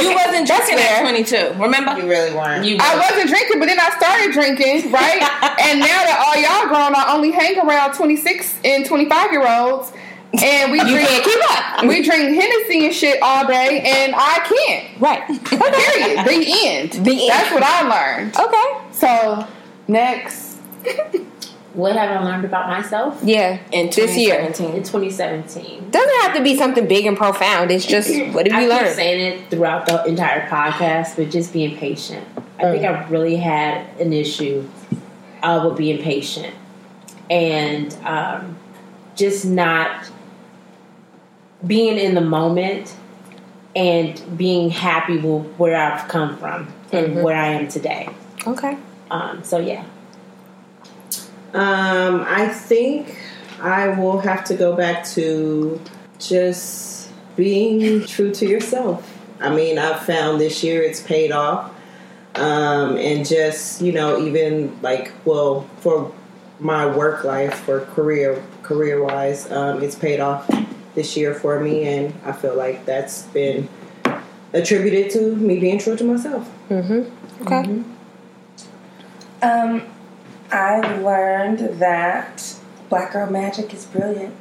You wasn't drinking at 22. Remember? You really weren't. You I wasn't drinking, but then I started drinking, right? and now that all y'all grown, I only hang around 26 and 25 year olds. And we drink, keep up. we drink Hennessy and shit all day, and I can't. Right. Period. The end. The end. That's what I learned. Okay. So, next. What have I learned about myself Yeah. in this year. in 2017. 2017? Doesn't have to be something big and profound. It's just what did I we keep saying it throughout the entire podcast, but just being patient. I think I really had an issue uh, with being patient and um, just not being in the moment and being happy with where I've come from and where I am today. Okay. Um, so yeah, Um, I think I will have to go back to just being true to yourself. I mean, I've found this year it's paid off. Um, and just, you know, even like, well, for my work life, for career, career wise, um, it's paid off this year for me. And I feel like that's been attributed to me being true to myself. Okay. Um, I learned that Black Girl Magic is brilliant.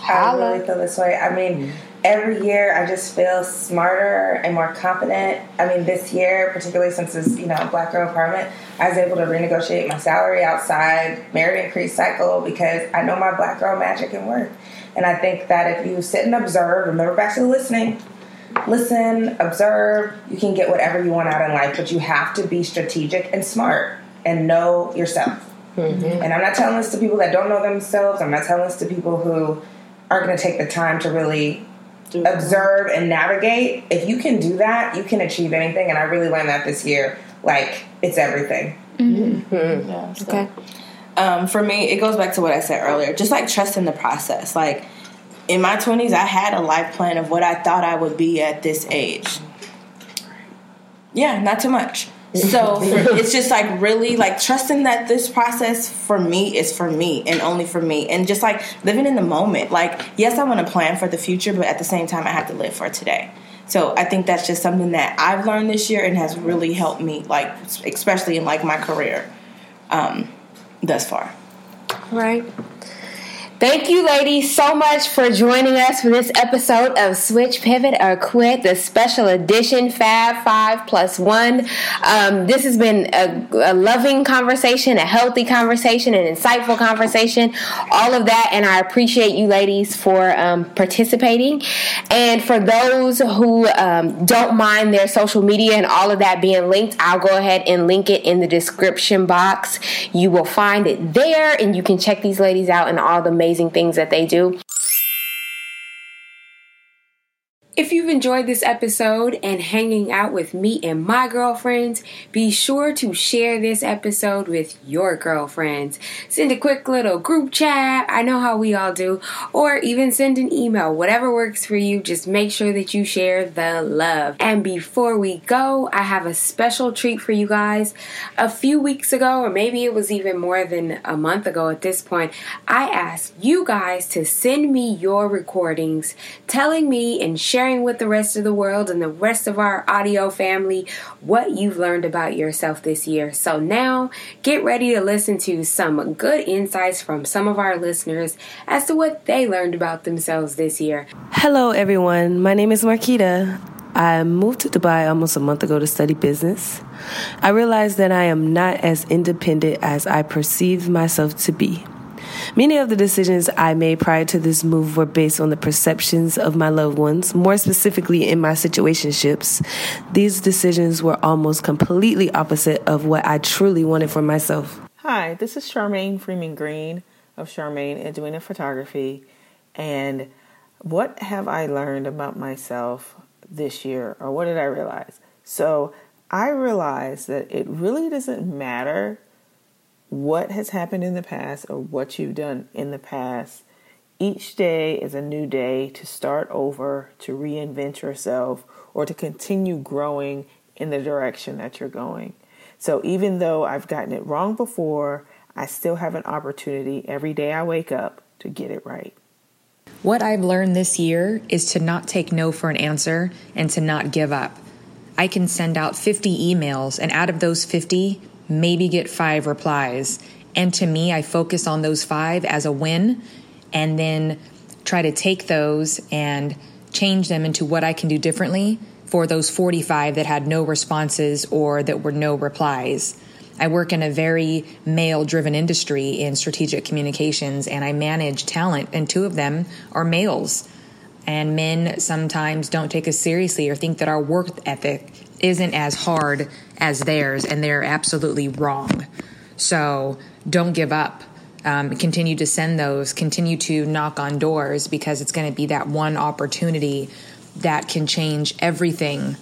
I really feel this way. I mean, every year I just feel smarter and more confident. I mean, this year, particularly since it's you know Black Girl Empowerment, I was able to renegotiate my salary outside merit increase cycle because I know my Black Girl Magic can work. And I think that if you sit and observe, remember back to the listening, listen, observe, you can get whatever you want out in life, but you have to be strategic and smart and know yourself. Mm-hmm. And I'm not telling this to people that don't know themselves. I'm not telling this to people who aren't going to take the time to really observe and navigate. If you can do that, you can achieve anything. And I really learned that this year. Like, it's everything. Mm-hmm. Mm-hmm. Yeah, so- Okay. um, for me, it goes back to what I said earlier. Just like trusting the process. Like in my twenties, I had a life plan of what I thought I would be at this age. Yeah, not too much. So it's just like really like trusting that this process for me is for me and only for me, and just like living in the moment. Like yes, I want to plan for the future, but at the same time, I have to live for today. So I think that's just something that I've learned this year and has really helped me, like especially in like my career um, thus far. Right. Thank you, ladies, so much for joining us for this episode of Switch, Pivot, or Quit, the special edition Fab Five Plus One. Um, this has been a, a loving conversation, a healthy conversation, an insightful conversation, all of that. And I appreciate you, ladies, for um, participating. And for those who um, don't mind their social media and all of that being linked, I'll go ahead and link it in the description box. You will find it there, and you can check these ladies out and all the amazing things that they do. You've enjoyed this episode and hanging out with me and my girlfriends, be sure to share this episode with your girlfriends. Send a quick little group chat, I know how we all do, or even send an email. Whatever works for you, just make sure that you share the love. And before we go, I have a special treat for you guys. A few weeks ago, or maybe it was even more than a month ago at this point, I asked you guys to send me your recordings telling me and sharing with the rest of the world and the rest of our audio family what you've learned about yourself this year. So now get ready to listen to some good insights from some of our listeners as to what they learned about themselves this year. Hello, everyone. My name is Marquita. I moved to Dubai almost a month ago to study business. I realized that I am not as independent as I perceive myself to be. Many of the decisions I made prior to this move were based on the perceptions of my loved ones, more specifically in my situationships. These decisions were almost completely opposite of what I truly wanted for myself. Hi, this is Charmaine Freeman Green of Charmaine Edwina Photography. And what have I learned about myself this year, or what did I realize? So I realized that it really doesn't matter what has happened in the past or what you've done in the past. Each day is a new day to start over, to reinvent yourself, or to continue growing in the direction that you're going. So even though I've gotten it wrong before, I still have an opportunity every day I wake up to get it right. What I've learned this year is to not take no for an answer and to not give up. I can send out 50 emails, and out of those 50, maybe get five replies. And to me, I focus on those five as a win and then try to take those and change them into what I can do differently for those 45 that had no responses or that were no replies. I work in a very male driven industry in strategic communications and I manage talent, and two of them are males. And men sometimes don't take us seriously or think that our work ethic isn't as hard as theirs, and they're absolutely wrong. So don't give up. Um, continue to send those, continue to knock on doors because it's going to be that one opportunity that can change everything.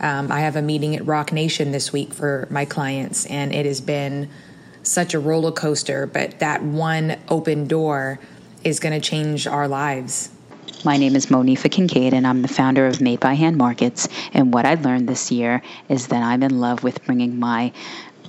Um, I have a meeting at Roc Nation this week for my clients, and it has been such a roller coaster, but that one open door is going to change our lives. My name is Monifa Kincaid, and I'm the founder of Made by Hand Markets. And what I learned this year is that I'm in love with bringing my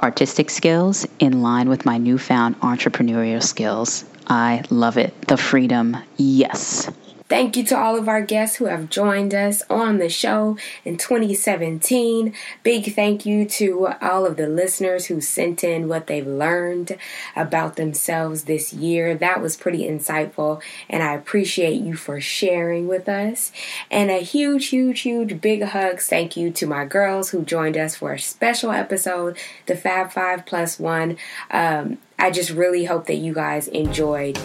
artistic skills in line with my newfound entrepreneurial skills. I love it. The freedom, yes. Thank you to all of our guests who have joined us on the show in 2017. Big thank you to all of the listeners who sent in what they've learned about themselves this year. That was pretty insightful, and I appreciate you for sharing with us. And a huge, huge, huge big hugs thank you to my girls who joined us for a special episode, the Fab Five Plus One. Um, I just really hope that you guys enjoyed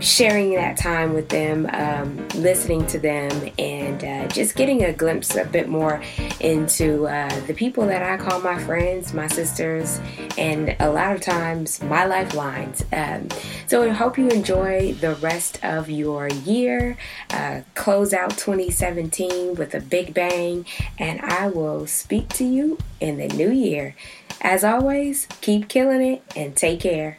sharing that time with them, um, listening to them, and uh, just getting a glimpse a bit more into uh, the people that I call my friends, my sisters, and a lot of times my lifelines. Um, so I hope you enjoy the rest of your year. Uh, close out 2017 with a big bang, and I will speak to you in the new year. As always, keep killing it and take care.